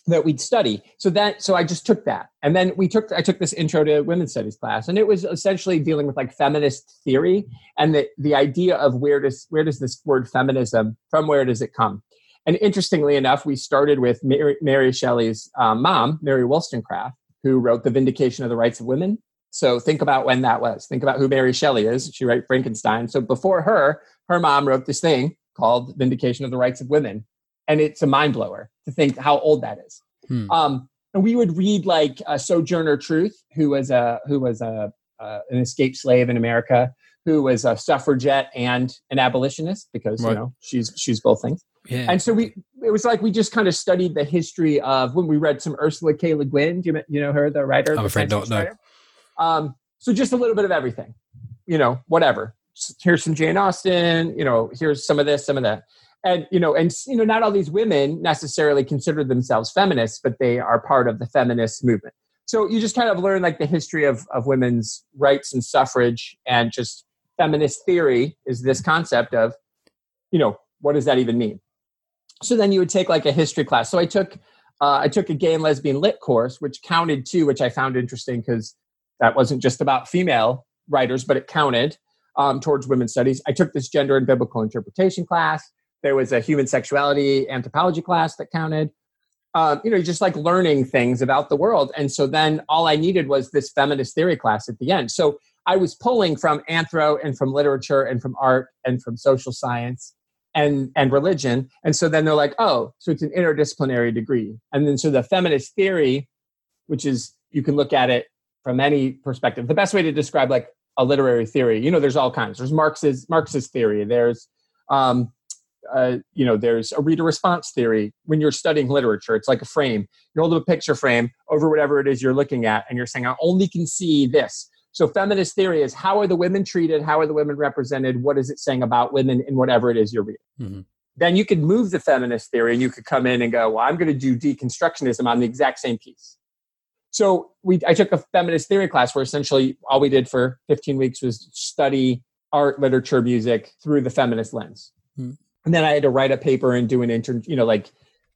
that we'd study. So that so I just took that. And then we took I took this intro to women's studies class and it was essentially dealing with like feminist theory and the the idea of where does where does this word feminism from where does it come? And interestingly enough, we started with Mary, Mary Shelley's um, mom, Mary Wollstonecraft, who wrote The Vindication of the Rights of Women. So think about when that was. Think about who Mary Shelley is. She wrote Frankenstein. So before her, her mom wrote this thing called Vindication of the Rights of Women and it's a mind blower to think how old that is. Hmm. Um, and we would read like uh, Sojourner Truth, who was a who was a uh, an escaped slave in America, who was a suffragette and an abolitionist because right. you know she's she's both things. Yeah. And so we it was like we just kind of studied the history of when we read some Ursula K. Le Guin. Do you you know her, the writer? I'm the afraid not. No. Um, so just a little bit of everything, you know, whatever. Here's some Jane Austen. You know, here's some of this, some of that and you know and you know not all these women necessarily consider themselves feminists but they are part of the feminist movement so you just kind of learn like the history of of women's rights and suffrage and just feminist theory is this concept of you know what does that even mean so then you would take like a history class so i took uh, i took a gay and lesbian lit course which counted too which i found interesting because that wasn't just about female writers but it counted um, towards women's studies i took this gender and biblical interpretation class there was a human sexuality anthropology class that counted. Um, you know, just like learning things about the world. And so then all I needed was this feminist theory class at the end. So I was pulling from anthro and from literature and from art and from social science and and religion. And so then they're like, oh, so it's an interdisciplinary degree. And then so the feminist theory, which is you can look at it from any perspective. The best way to describe like a literary theory, you know, there's all kinds. There's Marx's Marxist theory. There's um, uh, you know, there's a reader response theory when you're studying literature. It's like a frame. You hold up a picture frame over whatever it is you're looking at, and you're saying, I only can see this. So, feminist theory is how are the women treated? How are the women represented? What is it saying about women in whatever it is you're reading? Mm-hmm. Then you could move the feminist theory and you could come in and go, Well, I'm going to do deconstructionism on the exact same piece. So, we, I took a feminist theory class where essentially all we did for 15 weeks was study art, literature, music through the feminist lens. Mm-hmm and then I had to write a paper and do an intern, you know, like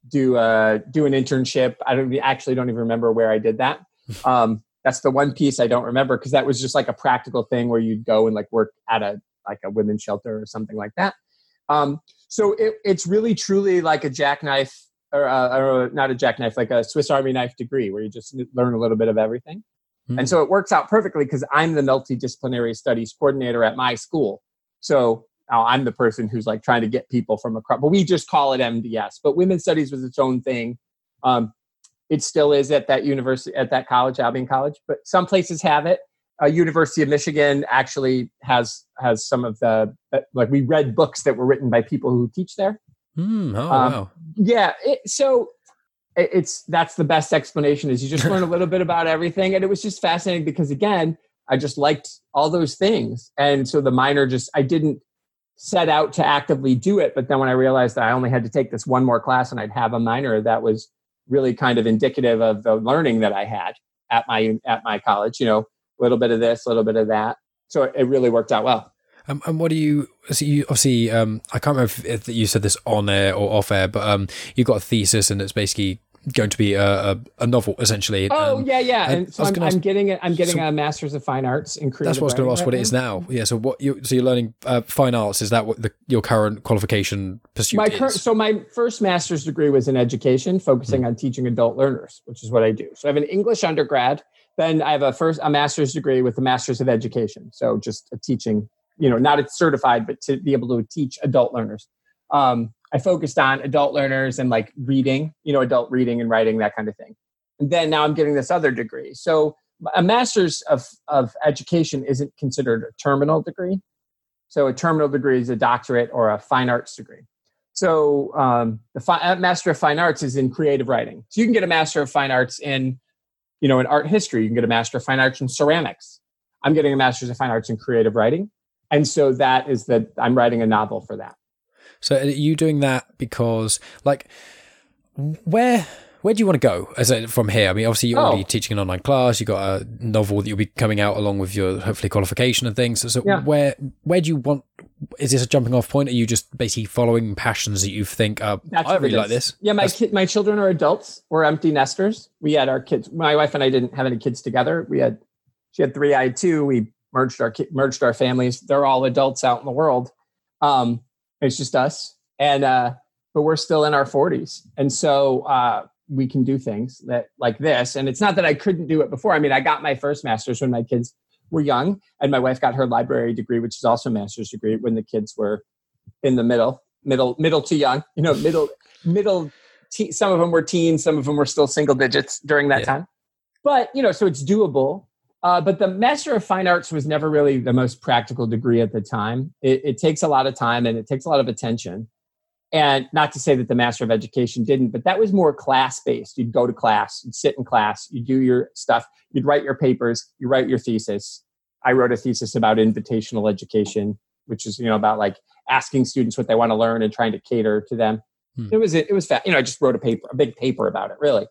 do uh do an internship. I don't actually don't even remember where I did that. Um, that's the one piece I don't remember because that was just like a practical thing where you'd go and like work at a like a women's shelter or something like that. Um, so it, it's really truly like a jackknife or, uh, or not a jackknife, like a Swiss Army knife degree where you just learn a little bit of everything. Mm-hmm. And so it works out perfectly because I'm the multidisciplinary studies coordinator at my school. So now I'm the person who's like trying to get people from across, but we just call it MDS. But women's studies was its own thing. Um, it still is at that university, at that college, Albion College, but some places have it. Uh, University of Michigan actually has has some of the uh, like we read books that were written by people who teach there. Mm, oh um, wow! Yeah, it, so it, it's that's the best explanation is you just learn a little bit about everything, and it was just fascinating because again, I just liked all those things, and so the minor just I didn't set out to actively do it. But then when I realized that I only had to take this one more class and I'd have a minor, that was really kind of indicative of the learning that I had at my at my college. You know, a little bit of this, a little bit of that. So it really worked out well. Um, and what do you see? You obviously, um, I can't remember if, if, you said this on air or off air, but um, you got a thesis, and it's basically going to be a, a, a novel essentially. Oh um, yeah, yeah. And, so I'm, I'm, getting it. I'm getting so, a master's of fine arts in creative. That's what I was going to ask. Right what it is now? Yeah. So what you so you're learning uh, fine arts? Is that what the, your current qualification pursuit my is? Current, so my first master's degree was in education, focusing mm. on teaching adult learners, which is what I do. So I have an English undergrad. Then I have a first a master's degree with a master's of education. So just a teaching, you know, not certified, but to be able to teach adult learners. Um, I focused on adult learners and like reading, you know, adult reading and writing, that kind of thing. And then now I'm getting this other degree. So a master's of, of education isn't considered a terminal degree. So a terminal degree is a doctorate or a fine arts degree. So um, the fi- master of fine arts is in creative writing. So you can get a master of fine arts in, you know, in art history. You can get a master of fine arts in ceramics. I'm getting a master's of fine arts in creative writing, and so that is that I'm writing a novel for that. So are you doing that because, like, where where do you want to go as a, from here? I mean, obviously you're Oh. already teaching an online class. You've got a novel that you'll be coming out along with your hopefully qualification and things. So, so Yeah. where where do you want? Is this a jumping off point? Are you just basically following passions that you think? Uh, That's I really like this. Yeah, my kid, my children are adults. We're empty nesters. We had our kids. My wife and I didn't have any kids together. We had she had three, I had two. We merged our ki- merged our families. They're all adults out in the world. Um, it's just us, and uh, but we're still in our forties, and so uh, we can do things that like this. And it's not that I couldn't do it before. I mean, I got my first master's when my kids were young, and my wife got her library degree, which is also a master's degree, when the kids were in the middle, middle, middle to young. You know, middle, middle. Te- some of them were teens, some of them were still single digits during that Yeah. time. But you know, so it's doable. Uh, but the Master of Fine Arts was never really the most practical degree at the time. It, it takes a lot of time and it takes a lot of attention. And not to say that the Master of Education didn't, but that was more class based. You'd go to class, you'd sit in class, you do your stuff, you'd write your papers, you write your thesis. I wrote a thesis about invitational education, which is you know about like asking students what they want to learn and trying to cater to them. Hmm. It was it was fa- you know I just wrote a paper, a big paper about it, really.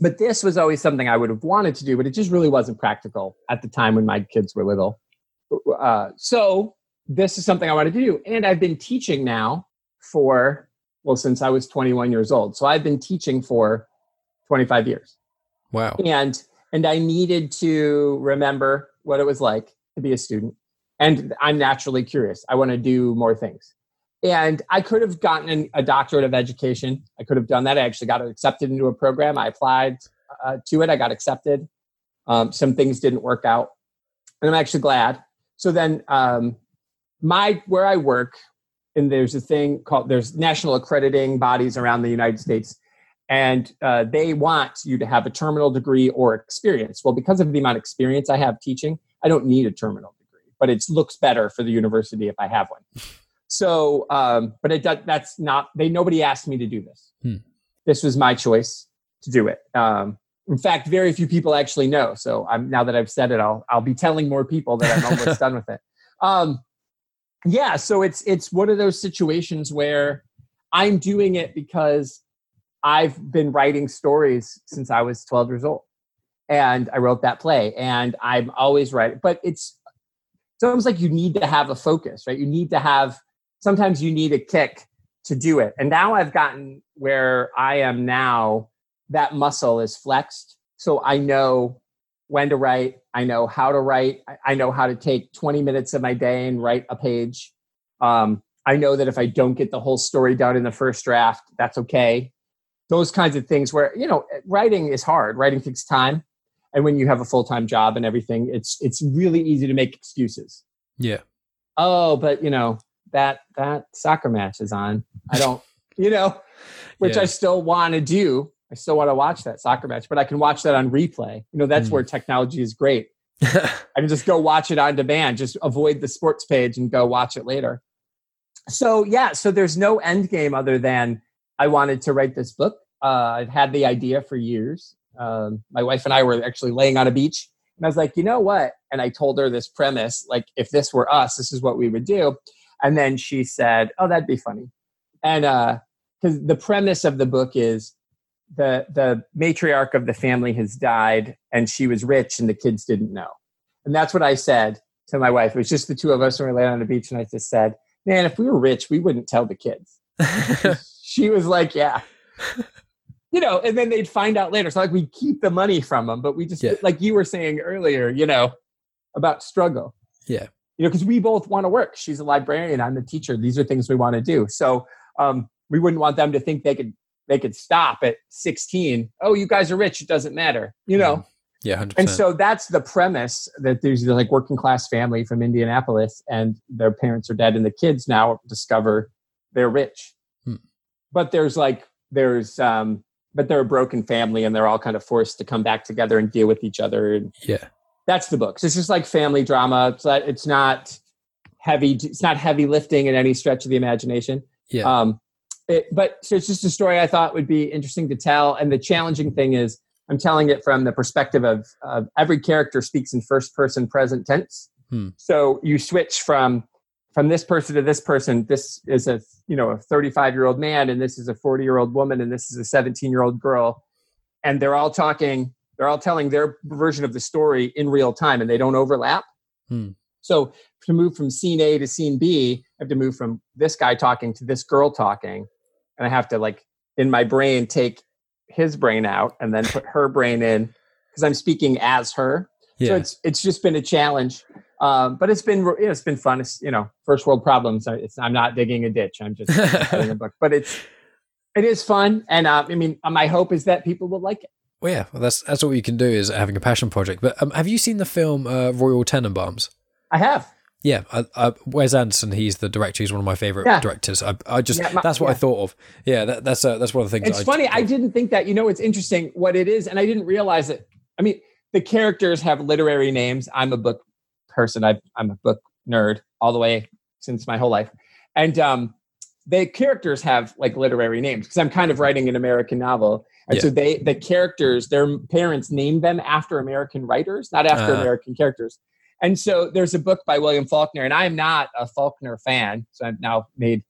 But this was always something I would have wanted to do, but it just really wasn't practical at the time when my kids were little. Uh, so this is something I wanted to do, and I've been teaching now for well since I was 21 years old. So I've been teaching for 25 years Wow. and and i needed to remember what it was like to be a student and i'm naturally curious i want to do more things and i could have gotten a doctorate of education. I could have done that. I actually got accepted into a program. I applied uh, to it. I got accepted. Um, some things didn't work out. And i'm actually glad. So then um, my where i work and there's a thing called there's national accrediting bodies around the united states. And uh, they want you to have a terminal degree or experience. Well, because of the amount of experience I have teaching, I don't need a terminal degree, but it looks better for the university if I have one. So, um, but it does, that's not they. Nobody asked me to do this. Hmm. This was my choice to do it. Um, in fact, very few people actually know. So, I'm now that I've said it, I'll I'll be telling more people that I'm almost done with it. Um, yeah, so it's it's one of those situations where I'm doing it because I've been writing stories since I was 12 years old. And I wrote that play and I'm always writing, but it's it's almost like you need to have a focus, right? You need to have sometimes you need a kick to do it. And now I've gotten where I am now, that muscle is flexed. So I know when to write, I know how to write, I- know how to take 20 minutes of my day and write a page. Um, I know that if I don't get the whole story done in the first draft, that's okay those kinds of things where you know writing is hard writing takes time and when you have a full-time job and everything it's it's really easy to make excuses Yeah. oh but you know that that soccer match is on i don't you know which Yeah. i still want to do i still want to watch that soccer match but i can watch that on replay you know that's Mm. where technology is great I can just go watch it on demand, just avoid the sports page and go watch it later. So yeah, so there's no end game other than I wanted to write this book. Uh, I've had the idea for years. Um, my wife and I were actually laying on a beach, and I was like, you know what? And I told her this premise, like if this were us, this is what we would do. And then she said, "Oh, that'd be funny." And uh, because the premise of the book is the the matriarch of the family has died and she was rich and the kids didn't know and that's what i said to my wife it was just the two of us when we lay on the beach and i just said man if we were rich we wouldn't tell the kids she was like yeah you know and then they'd find out later so like we keep the money from them but we just Yeah. like you were saying earlier you know about struggle Yeah. You know because we both want to work she's a librarian i'm a teacher these are things we want to do so um, we wouldn't want them to think they could they could stop at 16 oh you guys are rich it doesn't matter you know yeah. Hundred and so that's the premise that there's like working class family from indianapolis and their parents are dead and the kids now discover they're rich Hmm. but there's like there's um but they're a broken family and they're all kind of forced to come back together and deal with each other. And Yeah. That's the book. So it's just like family drama. It's not, it's not heavy. It's not heavy lifting in any stretch of the imagination. Yeah. Um, it, but so it's just a story I thought would be interesting to tell. And the challenging thing is, I'm telling it from the perspective of, of every character speaks in first person present tense. Hmm. So you switch from from this person to this person. This is a you know a 35 year old man, and this is a 40 year old woman, and this is a 17 year old girl, and they're all talking. They're all telling their version of the story in real time, and they don't overlap. Hmm. So to move from scene A to scene B, I have to move from this guy talking to this girl talking, and I have to like in my brain take his brain out and then put her brain in because I'm speaking as her. yeah. So it's it's just been a challenge, um, but it's been you know, it's been fun. It's you know first world problems. I- It's, I'm not digging a ditch. I'm just writing a book, but it's it is fun, and uh, I mean my hope is that people will like it. Well, yeah. Well, that's that's all you can do is having a passion project. But um, have you seen the film uh, Royal Tenenbaums? I have. Yeah, I, I, Wes Anderson. He's the director. He's one of my favorite Yeah. directors. I, I just Yeah, my- that's what I thought of. Yeah, that, that's uh, that's one of the things. It's funny. I didn't think that. You know, it's interesting what it is, and I didn't realize it. I mean, the characters have literary names. I'm a book person. I, I'm a book nerd all the way since my whole life, and um, the characters have like literary names because I'm kind of writing an American novel, and Yeah. so they the characters their parents named them after American writers, not after Ah. American characters. And so there's a book by William Faulkner, and I'm not a Faulkner fan, so I've now made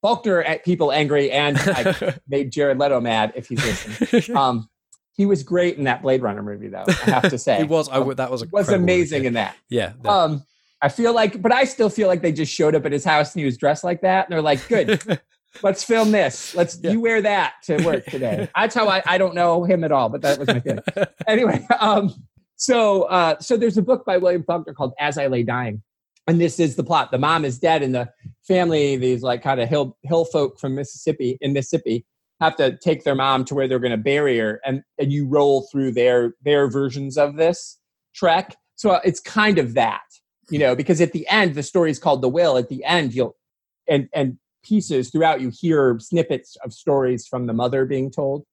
Faulkner at people angry, and I made Jared Leto mad if he's listening. Um, he was great in that Blade Runner movie, though. I have to say, he was. I. That was a was amazing in that. Yeah. Um, I feel like, but I still feel like they just showed up at his house and he was dressed like that, and they're like, "Good, let's film this. Let's Yeah. you wear that to work today." That's how I. I don't know him at all, but that was my thing. anyway, um, so uh, so there's a book by William Faulkner called As I Lay Dying, and this is the plot. The mom is dead, and the family, these like kind of hill hill folk from Mississippi in Mississippi, have to take their mom to where they're going to bury her, and and you roll through their their versions of this trek. So it's kind of that, you know, because at the end the story is called The Will. At the end, you'll and and pieces throughout you hear snippets of stories from the mother being told.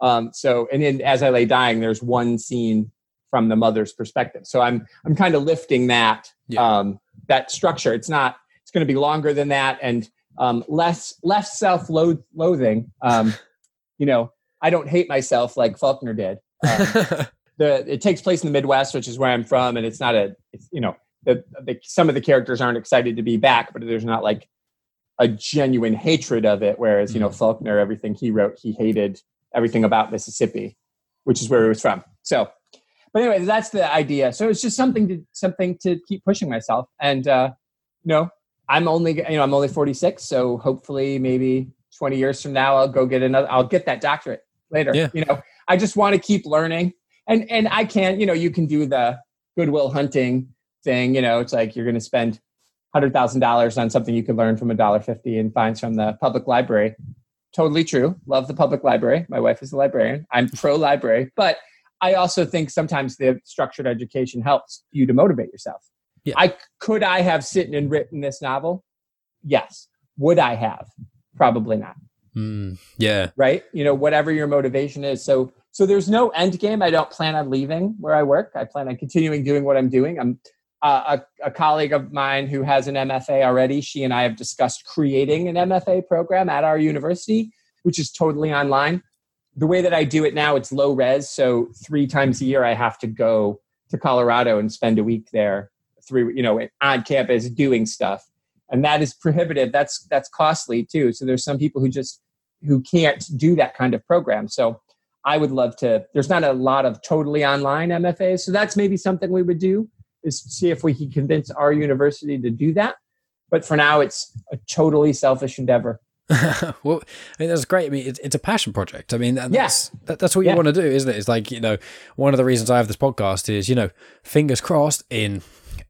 Um, so and then as I lay dying, there's one scene from the mother's perspective. So I'm I'm kind of lifting that Yeah. um, that structure. It's not. It's going to be longer than that and um, less less self loathing. Um, you know, I don't hate myself like Faulkner did. Um, the it takes place in the Midwest, which is where I'm from, and it's not a. It's you know the, the some of the characters aren't excited to be back, but there's not like a genuine hatred of it. Whereas you know Faulkner, everything he wrote, he hated everything about Mississippi, which is where he was from. So, but anyway, that's the idea. So it's just something to something to keep pushing myself, and uh, you know, I'm only you know I'm only 46, so hopefully maybe 20 years from now I'll go get another. I'll get that doctorate later. Yeah. You know, I just want to keep learning, and and I can you know you can do the Good Will Hunting thing. You know, it's like you're going to spend hundred thousand dollars on something you could learn from a dollar fifty and finds from the public library. Totally true. Love the public library. My wife is a librarian. I'm pro library, but I also think sometimes the structured education helps you to motivate yourself. Yeah. I could I have sitting and written this novel? Yes. Would I have? Probably not. Mm, yeah. Right? You know, whatever your motivation is. So so there's no end game. I don't plan on leaving where I work. I plan on continuing doing what I'm doing. I'm uh, a, a colleague of mine who has an MFA already. She and I have discussed creating an MFA program at our university, which is totally online. The way that I do it now, it's low res. So three times a year, I have to go to Colorado and spend a week there, three, you know, on campus doing stuff, and that is prohibitive. That's that's costly too. So there's some people who just who can't do that kind of program. So I would love to. There's not a lot of totally online MFAs, so that's maybe something we would do is see if we can convince our university to do that. But for now, it's a totally selfish endeavor. well, I mean, that's great. I mean, it's, it's a passion project. I mean, that's that, that's what you Yeah. want to do, isn't it? It's like you know, one of the reasons I have this podcast is you know, fingers crossed in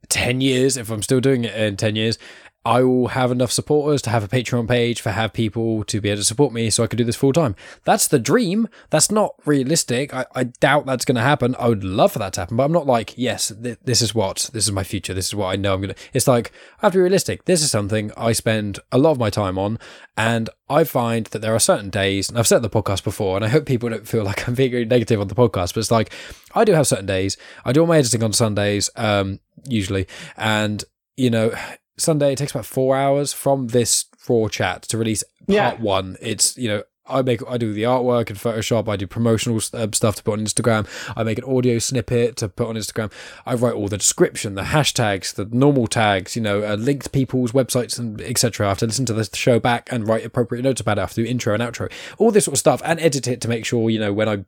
ten years, if I'm still doing it in ten years, I will have enough supporters to have a Patreon page for have people to be able to support me so I could do this full time. That's the dream. That's not realistic. I, I doubt that's going to happen. I would love for that to happen, but I'm not like, yes, th- this is what, this is my future. This is what I know I'm going to, it's like, I have to be realistic. This is something I spend a lot of my time on. And I find that there are certain days, and I've said the podcast before, and I hope people don't feel like I'm being negative on the podcast, but it's like, I do have certain days. I do all my editing on Sundays, um, usually. And, you know, Sunday. It takes about four hours from this raw chat to release part Yeah. one. It's you know. I make I do the artwork in Photoshop. I do promotional um, stuff to put on Instagram. I make an audio snippet to put on Instagram. I write all the description, the hashtags, the normal tags. You know, uh, link to people's websites and etc. I have to listen to the show back and write appropriate notes about it. I have to do intro and outro, all this sort of stuff, and edit it to make sure you know when I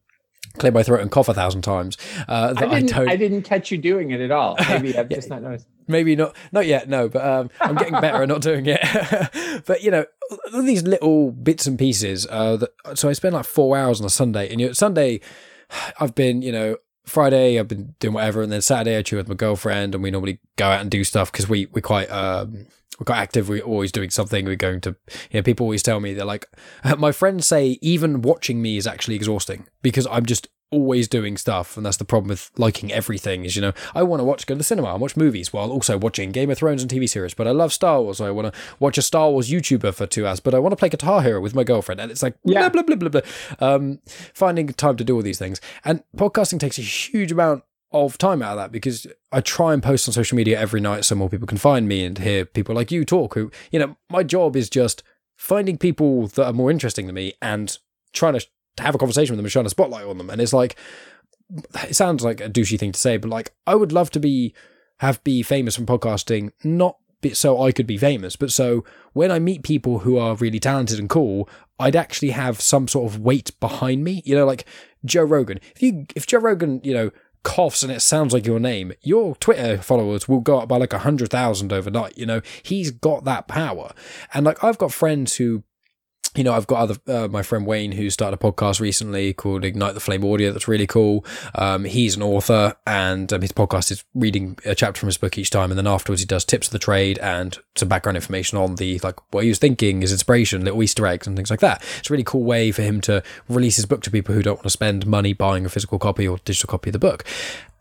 clear my throat and cough a thousand times uh, that I I, didn't, don't I didn't catch you doing it at all. Maybe I've just not noticed. maybe not not yet no but um i'm getting better at not doing it but you know all these little bits and pieces uh that, so i spend like four hours on a sunday and you know sunday i've been you know friday i've been doing whatever and then saturday i chill with my girlfriend and we normally go out and do stuff because we we're quite um we're quite active we're always doing something we're going to you know people always tell me they're like my friends say even watching me is actually exhausting because i'm just always doing stuff and that's the problem with liking everything is you know i want to watch go to the cinema and watch movies while also watching game of thrones and tv series but i love star wars so i want to watch a star wars youtuber for two hours but i want to play guitar hero with my girlfriend and it's like Yeah. blah blah blah blah blah um finding time to do all these things and podcasting takes a huge amount of time out of that because I try and post on social media every night so more people can find me and hear people like you talk who you know my job is just finding people that are more interesting than me and trying to have a conversation with them and shine a spotlight on them. And it's like, it sounds like a douchey thing to say, but like, I would love to be, have be famous from podcasting, not so I could be famous, but so when I meet people who are really talented and cool, I'd actually have some sort of weight behind me. You know, like Joe Rogan. If you, if Joe Rogan, you know, coughs and it sounds like your name, your Twitter followers will go up by like a hundred thousand overnight. You know, he's got that power. And like, I've got friends who you know, I've got other, uh, my friend Wayne who started a podcast recently called Ignite the Flame Audio. That's really cool. Um, he's an author and um, his podcast is reading a chapter from his book each time. And then afterwards he does tips of the trade and some background information on the, like what he was thinking, his inspiration, little Easter eggs and things like that. It's a really cool way for him to release his book to people who don't want to spend money buying a physical copy or digital copy of the book.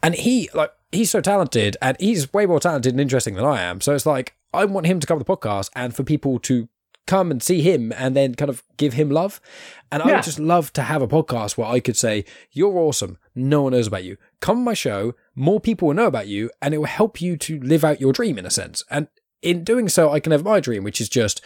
And he, like, he's so talented and he's way more talented and interesting than I am. So it's like, I want him to come to the podcast and for people to come and see him and then kind of give him love. And I would just love to have a podcast where I could say, You're awesome. No one knows about you. Come on my show. More people will know about you and it will help you to live out your dream in a sense. And in doing so, I can have my dream, which is just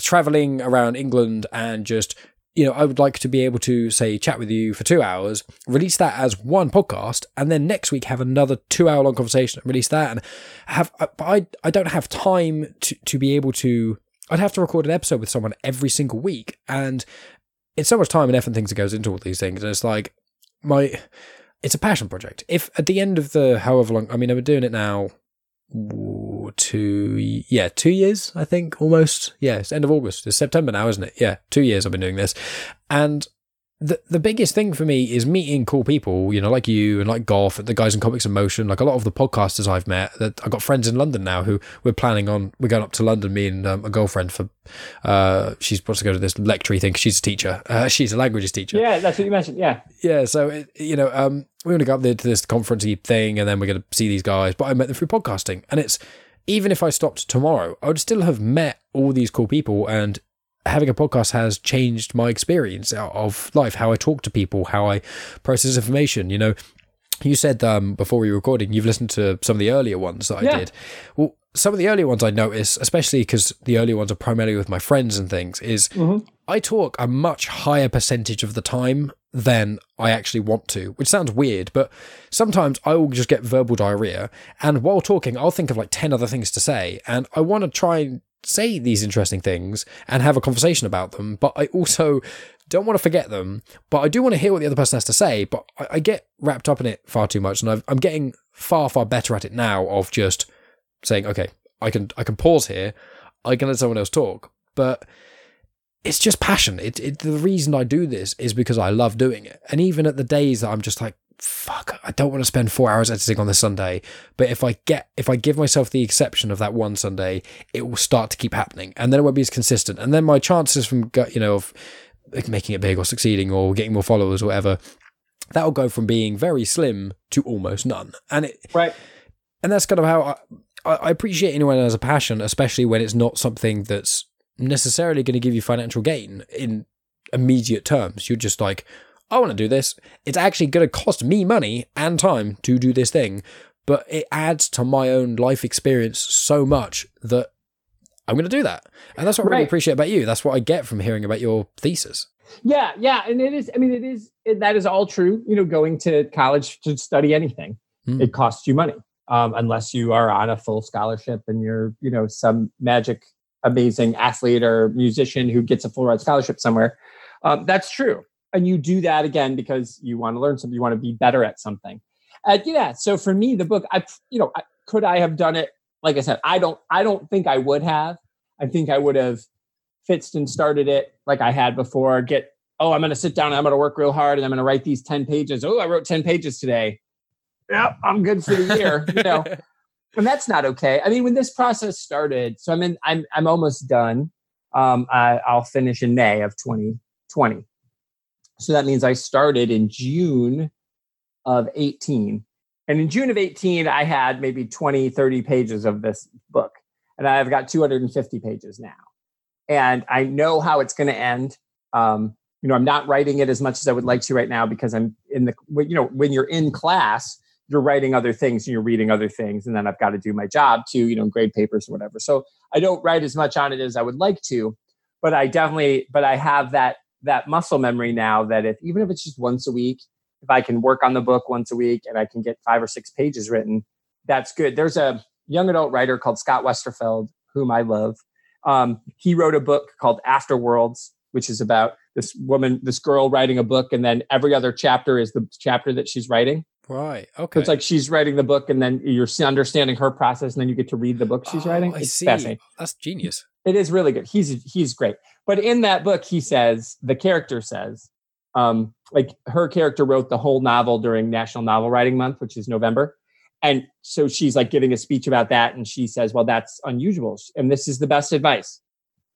traveling around England and just you know, I would like to be able to say chat with you for two hours, release that as one podcast, and then next week have another two hour long conversation and release that. And have, but I, I don't have time to, to be able to, I'd have to record an episode with someone every single week. And it's so much time and effort and things that goes into all these things. And it's like, my, it's a passion project. If at the end of the however long, I mean, I've been doing it now, two, yeah, two years, I think, almost. Yeah, it's end of August. It's September now, isn't it? Yeah, two years I've been doing this. And the the biggest thing for me is meeting cool people, you know, like you and like Golf, the guys in Comics in Motion, like a lot of the podcasters I've met. That I've got friends in London now who we're planning on. We're going up to London, me and um, a girlfriend for. Uh, she's wants to go to this lecture thing. She's a teacher. Uh, she's a languages teacher Yeah, that's what you mentioned. Yeah. yeah, so it, you know, um, we're going to go up there to this conferencey thing, and then we're going to see these guys. But I met them through podcasting, and it's even if I stopped tomorrow, I would still have met all these cool people, and having a podcast has changed my experience of life, how I talk to people, how I process information. You know, you said um, before we were recording, you've listened to some of the earlier ones that I Yeah. did. Well, some of the earlier ones I notice, especially because the earlier ones are primarily with my friends and things, is I talk a much higher percentage of the time than I actually want to, which sounds weird, but sometimes I will just get verbal diarrhea. And while talking, I'll think of like 10 other things to say. And I want to try and say these interesting things and have a conversation about them, but I also don't want to forget them. But I do want to hear what the other person has to say. But I, I get wrapped up in it far too much. And I've, I'm getting far, far better at it now of just saying, okay, I can, I can pause here. I can let someone else talk. But it's just passion. It, it the reason I do this is because I love doing it. And even at the days that I'm just like fuck, I don't want to spend four hours editing on this Sunday. But if I get, if I give myself the exception of that one Sunday, it will start to keep happening, and then it won't be as consistent. And then my chances from, you know, of making it big or succeeding or getting more followers or whatever, that'll go from being very slim to almost none. And it, right. And that's kind of how I, I appreciate anyone who has a passion, especially when it's not something that's necessarily going to give you financial gain in immediate terms. You're just like, I want to do this. It's actually going to cost me money and time to do this thing, but it adds to my own life experience so much that I'm going to do that. And that's what I really appreciate about you. That's what I get from hearing about your thesis. Yeah, yeah, and it is. I mean, it is. It, that is all true. You know, going to college to study anything, mm. it costs you money, um, unless you are on a full scholarship and you're, you know, some magic, amazing athlete or musician who gets a full ride scholarship somewhere. Um, that's true and you do that again because you want to learn something you want to be better at something. Uh, yeah so for me the book i you know could i have done it? Like i said i don't i don't think i would have. I think i would have fixed and started it like i had before. Get oh i'm going to sit down i'm going to work real hard and i'm going to write these 10 pages. Oh i wrote 10 pages today. Yep i'm good for the year you know. And that's not okay. I mean when this process started so i'm in i'm, I'm almost done. Um, I, i'll finish in may of 2020 so that means I started in June of 18. And in June of 18, I had maybe 20, 30 pages of this book. And I've got 250 pages now. And I know how it's going to end. Um, you know, I'm not writing it as much as I would like to right now because I'm in the, you know, when you're in class, you're writing other things and you're reading other things. And then I've got to do my job too, you know, grade papers or whatever. So I don't write as much on it as I would like to, but I definitely, but I have that that muscle memory now that if even if it's just once a week, if I can work on the book once a week and I can get five or six pages written, that's good. There's a young adult writer called Scott Westerfeld, whom I love. Um, he wrote a book called Afterworlds, which is about this woman, this girl writing a book, and then every other chapter is the chapter that she's writing. Right. Okay. So it's like she's writing the book, and then you're understanding her process, and then you get to read the book she's oh, writing. I it's see. Fascinating. That's genius. It is really good. He's he's great. But in that book, he says the character says, um, like her character wrote the whole novel during National Novel Writing Month, which is November, and so she's like giving a speech about that, and she says, "Well, that's unusual, and this is the best advice."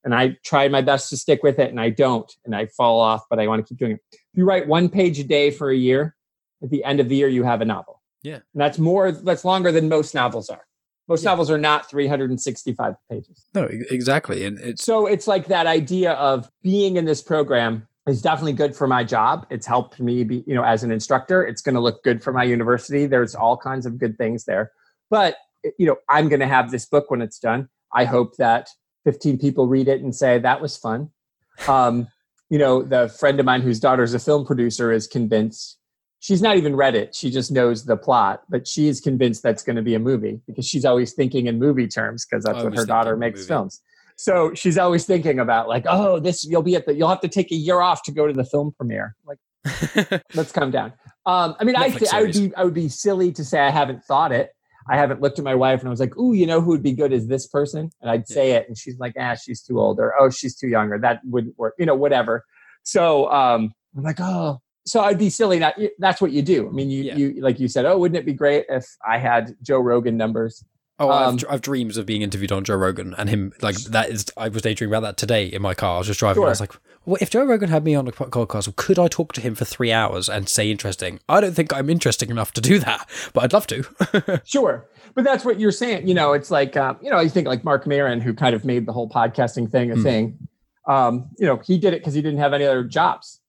And I tried my best to stick with it, and I don't, and I fall off, but I want to keep doing it. If you write one page a day for a year, at the end of the year, you have a novel. Yeah, and that's more. That's longer than most novels are. Most yeah. novels are not 365 pages. No, exactly. And it's so it's like that idea of being in this program is definitely good for my job. It's helped me be, you know, as an instructor. It's going to look good for my university. There's all kinds of good things there. But, you know, I'm going to have this book when it's done. I hope that 15 people read it and say that was fun. Um, you know, the friend of mine whose daughter's a film producer is convinced she's not even read it. She just knows the plot, but she's convinced that's going to be a movie because she's always thinking in movie terms because that's what her daughter makes films. So she's always thinking about like, oh, this you'll be at the you'll have to take a year off to go to the film premiere. Like, let's come down. Um, I mean, I th- I would be I would be silly to say I haven't thought it. I haven't looked at my wife and I was like, ooh, you know who would be good as this person? And I'd say it, and she's like, ah, she's too old, or oh, she's too young, or that wouldn't work, you know, whatever. So um, I'm like, oh, so I'd be silly not. That's what you do. I mean, you yeah. you like you said. Oh, wouldn't it be great if I had Joe Rogan numbers? Oh, um, I've, I've, dreams of being interviewed on Joe Rogan and him like that is. I was daydreaming about that today in my car. I was just driving. Sure. I was like, well, if Joe Rogan had me on a podcast, could I talk to him for three hours and say interesting? I don't think I'm interesting enough to do that, but I'd love to. sure, but that's what you're saying. You know, it's like um, you know, you think like Marc Maron, who kind of made the whole podcasting thing a mm. thing. Um, you know, he did it because he didn't have any other jobs.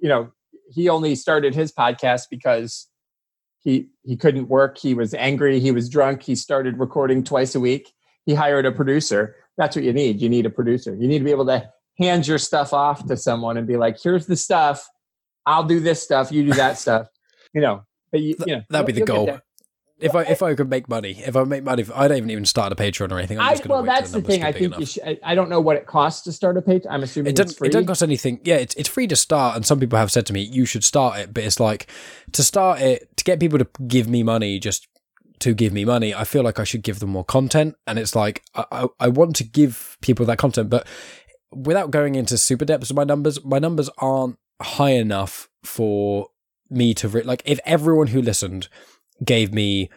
You know, he only started his podcast because he he couldn't work. He was angry. He was drunk. He started recording twice a week. He hired a producer. That's what you need. You need a producer. You need to be able to hand your stuff off to someone and be like here's the stuff. I'll do this stuff. You do that stuff. You know but you, you know that'd be the goal if I if I could make money, if I make money, I don't even even start a Patreon or anything. I'm just I, well, that's the thing. I think should, I don't know what it costs to start a page. I'm assuming it doesn't. It doesn't cost anything. Yeah, it's it's free to start, and some people have said to me, "You should start it." But it's like to start it to get people to give me money just to give me money. I feel like I should give them more content, and it's like I I, I want to give people that content, but without going into super depths of my numbers, my numbers aren't high enough for me to re- like if everyone who listened gave me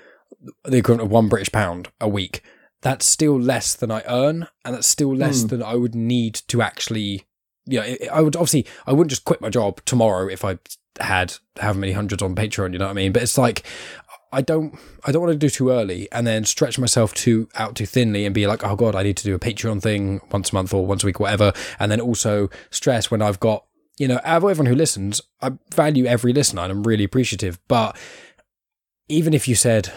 the equivalent of one British pound a week, that's still less than I earn, and that's still less Hmm. than I would need to actually. You know, I- I would obviously I wouldn't just quit my job tomorrow if I had however many hundreds on Patreon. You know what I mean? But it's like I don't I don't want to do too early and then stretch myself too out too thinly and be like, oh god, I need to do a Patreon thing once a month or once a week, whatever, and then also stress when I've got you know, out of everyone who listens, I value every listener and I'm really appreciative. But even if you said,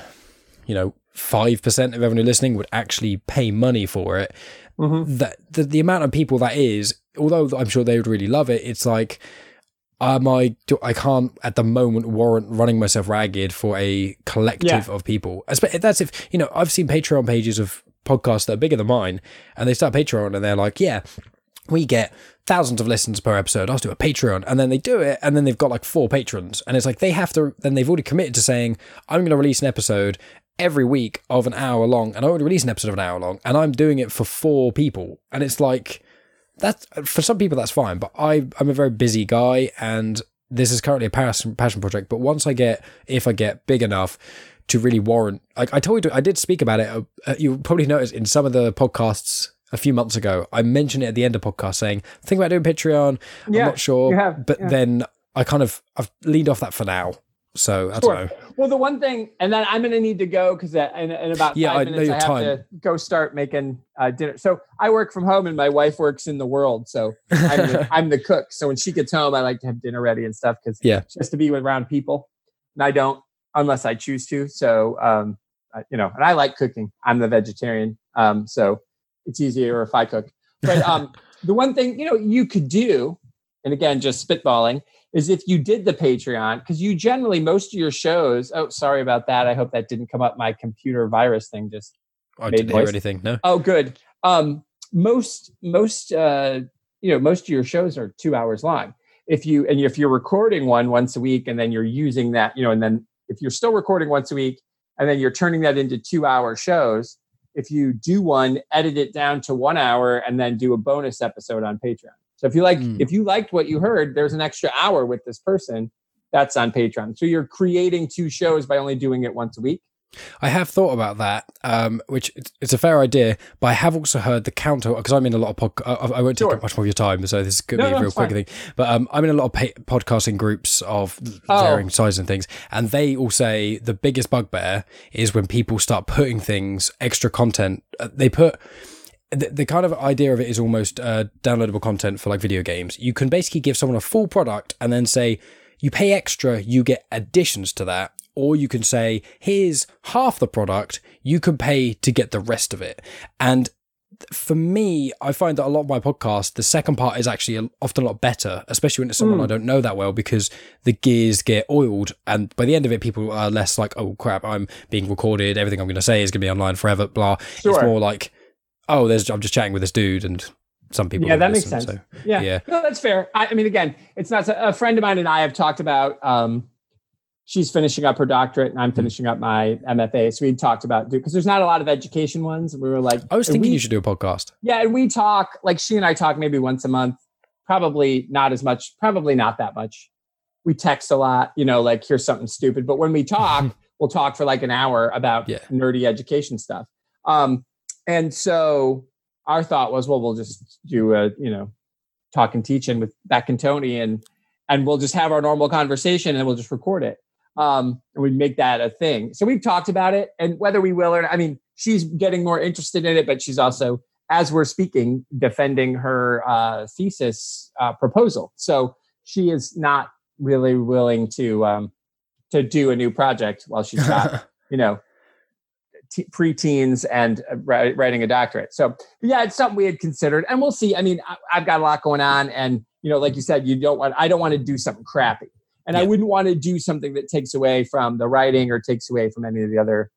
you know, five percent of everyone listening would actually pay money for it, that the, the amount of people that is, although I'm sure they would really love it, it's like um, I do, I can't at the moment warrant running myself ragged for a collective Yeah. of people. That's if you know I've seen Patreon pages of podcasts that are bigger than mine, and they start Patreon and they're like, yeah, we get thousands of listens per episode. I'll do a Patreon, and then they do it, and then they've got like four patrons, and it's like they have to. Then they've already committed to saying, I'm going to release an episode every week of an hour long, and I already release an episode of an hour long, and I'm doing it for four people, and it's like that's for some people that's fine, but I I'm a very busy guy, and this is currently a passion passion project. But once I get, if I get big enough to really warrant, like I told you, I did speak about it. Uh, you probably noticed in some of the podcasts a few months ago, I mentioned it at the end of podcast, saying think about doing Patreon. Yeah, I'm not sure, have, but yeah. then I kind of I've leaned off that for now. So I Sure. don't know. Well, the one thing, and then I'm going to need to go because in, in about Yeah, five I minutes I have time. to go start making uh, dinner. So I work from home, and my wife works in the world. So I'm the, I'm the cook. So when she gets home, I like to have dinner ready and stuff because Yeah. just to be with around people, and I don't unless I choose to. So um, I, you know, and I like cooking. I'm the vegetarian, um, so it's easier if I cook. But um, the one thing you know you could do, and again, just spitballing, is if you did the Patreon, because you generally most of your shows. Oh, sorry about that. I hope that didn't come up. My computer virus thing just. I Made didn't hear anything. No. Oh, good. Um, most most uh, you know most of your shows are two hours long. If you and if you're recording one once a week, and then you're using that, you know, and then if you're still recording once a week, and then you're turning that into two hour shows. If you do one, edit it down to one hour, and then do a bonus episode on Patreon. So if you like, Mm. if you liked what you heard, there's an extra hour with this person. That's on Patreon. So you're creating two shows by only doing it once a week. I have thought about that, um, which it's, a fair idea, but I have also heard the counter because I'm in a lot of pod. I, I won't take Sure. up much more of your time, so this could No, be a real quick fine. thing. But um, I'm in a lot of pa- podcasting groups of Oh. varying sizes and things, and they all say the biggest bugbear is when people start putting things extra content. Uh, they put the, the kind of idea of it is almost uh, downloadable content for like video games. You can basically give someone a full product and then say, you pay extra, you get additions to that. Or you can say, here's half the product, you can pay to get the rest of it. And for me, I find that a lot of my podcasts, the second part is actually often a lot better, especially when it's someone I don't know that well, because the gears get oiled. And by the end of it, people are less like, oh crap, I'm being recorded. Everything I'm going to say is going to be online forever, blah. It's more like, oh, there's I'm just chatting with this dude, and some people. yeah, that makes sense. so- yeah. yeah. no, that's fair. I, I mean, again, it's not a friend of mine and I have talked about. Um, she's finishing up her doctorate, and I'm finishing up my MFA. So we talked about because there's not a lot of education ones. We were like, I was thinking we- you should do a podcast. Yeah, and we talk like she and I talk maybe once a month. Probably not as much. Probably not that much. We text a lot. You know, like here's something stupid. But when we talk, we'll talk for like an hour about Yeah. nerdy education stuff. Um, and so our thought was, well, we'll just do a you know talk and teaching with Beck and Tony, and and we'll just have our normal conversation, and we'll just record it. Um, and we make that a thing. So we've talked about it, and whether we will or not, I mean, she's getting more interested in it, but she's also, as we're speaking, defending her uh, thesis uh, proposal. So she is not really willing to um, to do a new project while she's got you know t- preteens and uh, writing a doctorate. So yeah, it's something we had considered, and we'll see. I mean, I, I've got a lot going on, and you know, like you said, you don't want. I don't want to do something crappy, and I wouldn't want to do something that takes away from the writing or takes away from any of the other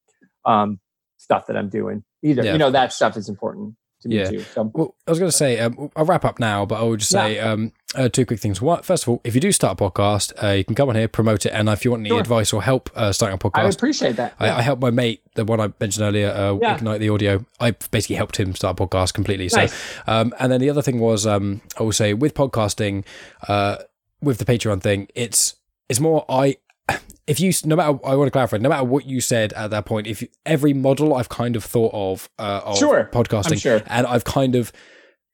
um, stuff that I'm doing either. Yeah, you know, that stuff is important to me Yeah. too. So Well, I was going to say, um, I'll wrap up now, but I will just say um, uh, two quick things. One, first of all, if you do start a podcast, uh, you can come on here, promote it, and if you want any Sure. advice or help uh, starting a I would podcast, appreciate that. I, Yeah. I helped my mate, the one I mentioned earlier, uh, Yeah. Ignite the Audio. I basically helped him start a podcast completely. So, um, and then the other thing was, um, I will say, with podcasting, uh, with the Patreon thing, it's it's more I. If you, no matter, I want to clarify, no matter what you said at that point, if you, every model I've kind of thought of, uh, of Sure, podcasting, sure. and I've kind of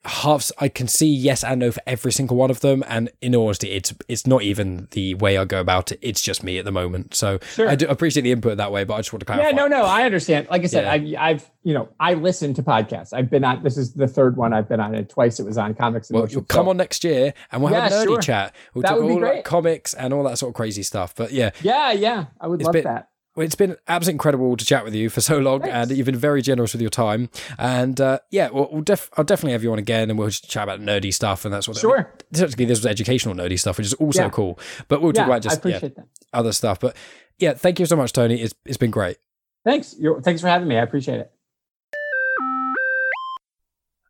half, I can see yes and no for every single one of them, and in honesty, it's it's not even the way I go about it. It's just me at the moment. So Sure. I do appreciate the input that way, but I just want to clarify. Yeah, no, no, I understand. Like I said, Yeah. I, I've, you know, I listen to podcasts. I've been on. This is the third one I've been on, and twice it was on comics. and Well, Motion. you'll come So- on next year and we'll have Yeah, a nerdy sure. chat. We'll That talk would be all about great. comics and all that sort of crazy stuff. But yeah, Yeah, yeah, I would love been- that. Well, it's been absolutely incredible to chat with you for so long, Thanks. and you've been very generous with your time. And uh, yeah, we'll, we'll def- I'll definitely have you on again, and we'll just chat about nerdy stuff and that sort of. Sure. Technically, this was educational nerdy stuff, which is also Yeah. cool. But we'll talk Yeah, about just yeah, other stuff. But yeah, thank you so much, Tony. It's it's been great. Thanks. You're, thanks for having me. I appreciate it.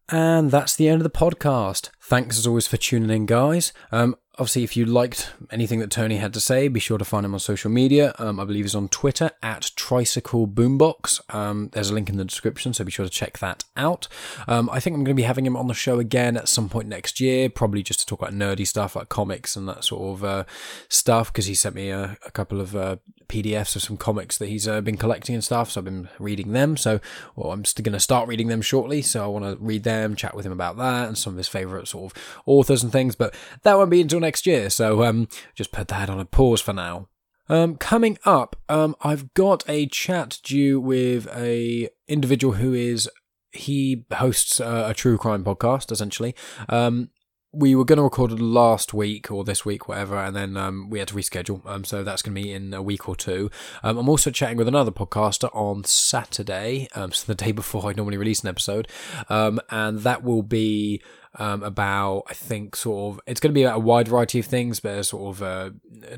And that's the end of the podcast. Thanks as always for tuning in, guys. Um, obviously, if you liked anything that Tony had to say, be sure to find him on social media. Um, I believe he's on Twitter at Tricycle Boombox. Um, there's a link in the description, so be sure to check that out. Um, I think I'm going to be having him on the show again at some point next year, probably just to talk about nerdy stuff like comics and that sort of uh, stuff, because he sent me a, a couple of uh, PDFs of some comics that he's uh, been collecting and stuff. So I've been reading them. So well, I'm still going to start reading them shortly. So I want to read them, chat with him about that and some of his favorite sort of authors and things. But that won't be until next year. So um, just put that on a pause for now. Um, coming up, um, I've got a chat due with a individual who is he hosts uh, a true crime podcast essentially. Um, we were going to record it last week or this week, whatever, and then um, we had to reschedule. Um, so that's going to be in a week or two. Um, I'm also chatting with another podcaster on Saturday, um, so the day before I normally release an episode, um, and that will be um, about I think sort of it's going to be about a wide variety of things, but sort of uh,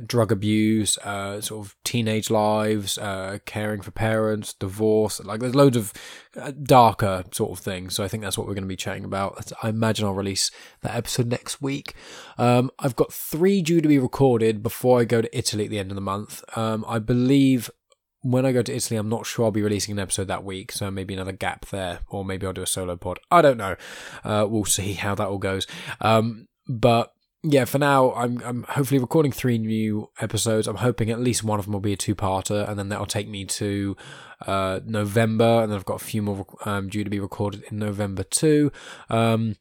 drug abuse, uh, sort of teenage lives, uh, caring for parents, divorce. Like there's loads of uh, darker sort of things. So I think that's what we're going to be chatting about. I imagine I'll release that episode next week. Um, I've got three due to be recorded before I go to Italy at the end of the month. Um, I believe when I go to Italy, I'm not sure I'll be releasing an episode that week, so maybe another gap there, or maybe I'll do a solo pod. I don't know. Uh, we'll see how that all goes. Um, but yeah, for now, I'm I'm hopefully recording three new episodes. I'm hoping at least one of them will be a two-parter, and then that'll take me to uh, November, and then I've got a few more um, due to be recorded in November too. Um,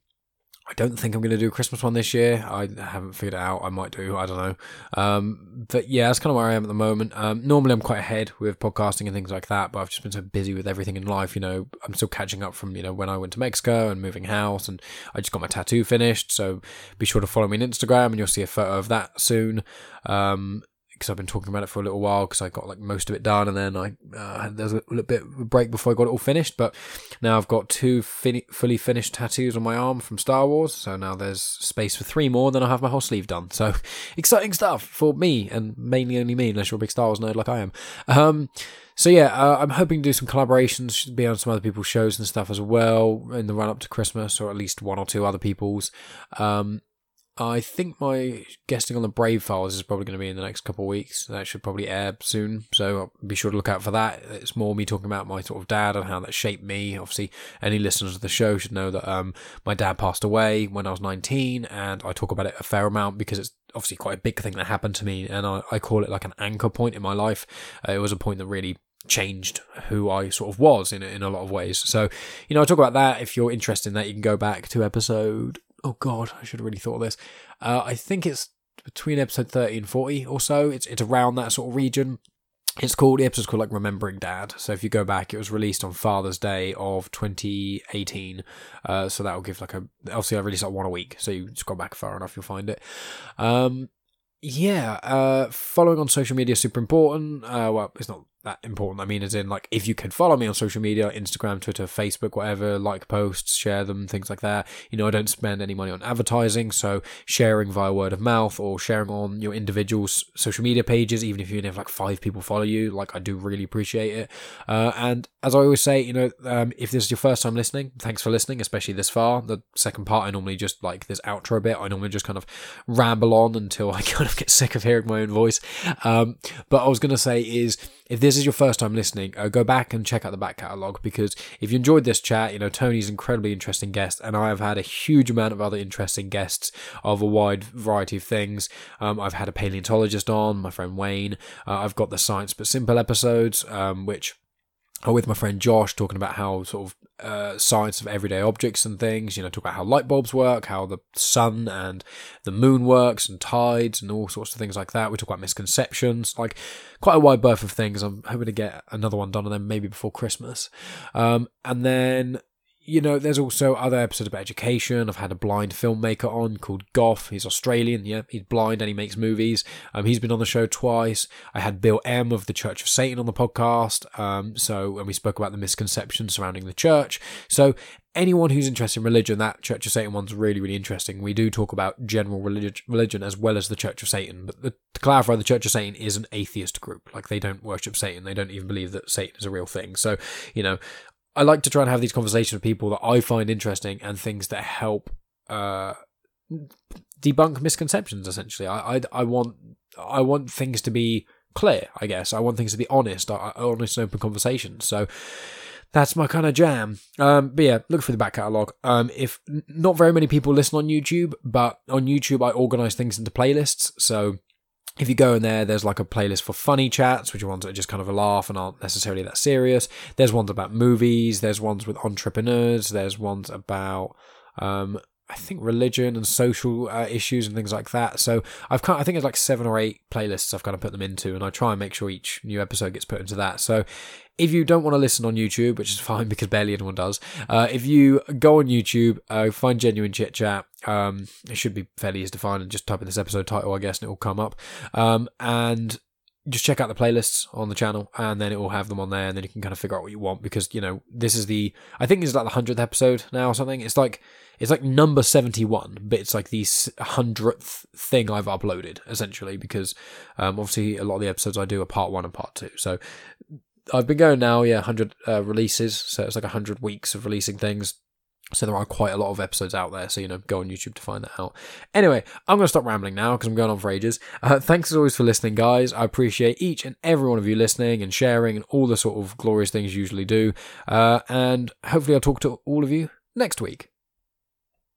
I don't think I'm going to do a Christmas one this year. I haven't figured it out. I might do. I don't know. Um, but yeah, that's kind of where I am at the moment. Um, normally, I'm quite ahead with podcasting and things like that, but I've just been so busy with everything in life. You know, I'm still catching up from you know when I went to Mexico and moving house, and I just got my tattoo finished. So be sure to follow me on Instagram, and you'll see a photo of that soon. Um, because I've been talking about it for a little while because I got like most of it done and then I uh, there's a little bit of a break before I got it all finished. But now I've got two fin- fully finished tattoos on my arm from Star Wars, so now there's space for three more. Then I'll have my whole sleeve done. So exciting stuff for me and mainly only me, unless you're a big Star Wars nerd like I am. Um, so yeah, uh, I'm hoping to do some collaborations, be on some other people's shows and stuff as well in the run up to Christmas, or at least one or two other people's. Um, I think my guesting on the Brave Files is probably going to be in the next couple of weeks. That should probably air soon, so be sure to look out for that. It's more me talking about my sort of dad and how that shaped me. Obviously, any listeners of the show should know that um, my dad passed away when I was 19, and I talk about it a fair amount because it's obviously quite a big thing that happened to me, and I, I call it like an anchor point in my life. Uh, it was a point that really changed who I sort of was in in a lot of ways. So, you know, I talk about that. If you're interested in that, you can go back to episode. Oh God, I should have really thought of this. Uh, I think it's between episode thirty and forty or so. It's it's around that sort of region. It's called the episode's called like Remembering Dad. So if you go back, it was released on Father's Day of 2018. Uh, so that will give like a obviously I release like one a week. So you scroll back far enough, you'll find it. Um, yeah, uh, following on social media is super important. Uh, well, it's not that important. I mean, as in, like, if you can follow me on social media, Instagram, Twitter, Facebook, whatever, like posts, share them, things like that. You know, I don't spend any money on advertising, so sharing via word of mouth or sharing on your individual social media pages, even if you only have like five people follow you, like, I do really appreciate it. Uh, and as I always say, you know, um, if this is your first time listening, thanks for listening, especially this far. The second part, I normally just like this outro bit, I normally just kind of ramble on until I kind of get sick of hearing my own voice. Um, but I was going to say is if this is your first time listening, uh, go back and check out the back catalogue because if you enjoyed this chat, you know, Tony's an incredibly interesting guest, and I have had a huge amount of other interesting guests of a wide variety of things. Um, I've had a paleontologist on, my friend Wayne. Uh, I've got the Science But Simple episodes, um, which are with my friend Josh, talking about how sort of uh, science of everyday objects and things. You know, talk about how light bulbs work, how the sun and the moon works, and tides, and all sorts of things like that. We talk about misconceptions, like quite a wide berth of things. I'm hoping to get another one done on them maybe before Christmas. Um, and then you know, there's also other episodes about education. I've had a blind filmmaker on called Goff. He's Australian. Yeah, he's blind and he makes movies. Um, he's been on the show twice. I had Bill M of the Church of Satan on the podcast. Um, so, and we spoke about the misconceptions surrounding the church. So, anyone who's interested in religion, that Church of Satan one's really, really interesting. We do talk about general religion, religion as well as the Church of Satan. But the, to clarify, the Church of Satan is an atheist group. Like they don't worship Satan. They don't even believe that Satan is a real thing. So, you know, I like to try and have these conversations with people that I find interesting and things that help uh, debunk misconceptions. Essentially, I, I I want I want things to be clear. I guess I want things to be honest, honest and open conversations. So that's my kind of jam. Um, but yeah, look for the back catalogue. Um, if not very many people listen on YouTube, but on YouTube I organise things into playlists. So if you go in there, there's like a playlist for funny chats, which are ones that are just kind of a laugh and aren't necessarily that serious. There's ones about movies. There's ones with entrepreneurs. There's ones about, um, I think religion and social uh, issues and things like that. So I've kind, I think it's like seven or eight playlists I've kind of put them into, and I try and make sure each new episode gets put into that. So if you don't want to listen on YouTube, which is fine because barely anyone does, uh, if you go on YouTube, uh, find genuine chit chat. Um, it should be fairly easy to find, and just type in this episode title, I guess, and it will come up. Um, and just check out the playlists on the channel and then it will have them on there and then you can kind of figure out what you want because you know this is the i think it's like the 100th episode now or something it's like it's like number 71 but it's like the 100th thing i've uploaded essentially because um, obviously a lot of the episodes i do are part one and part two so i've been going now yeah 100 uh, releases so it's like 100 weeks of releasing things so there are quite a lot of episodes out there. So, you know, go on YouTube to find that out. Anyway, I'm going to stop rambling now because I'm going on for ages. Uh, thanks as always for listening, guys. I appreciate each and every one of you listening and sharing and all the sort of glorious things you usually do. Uh, and hopefully I'll talk to all of you next week.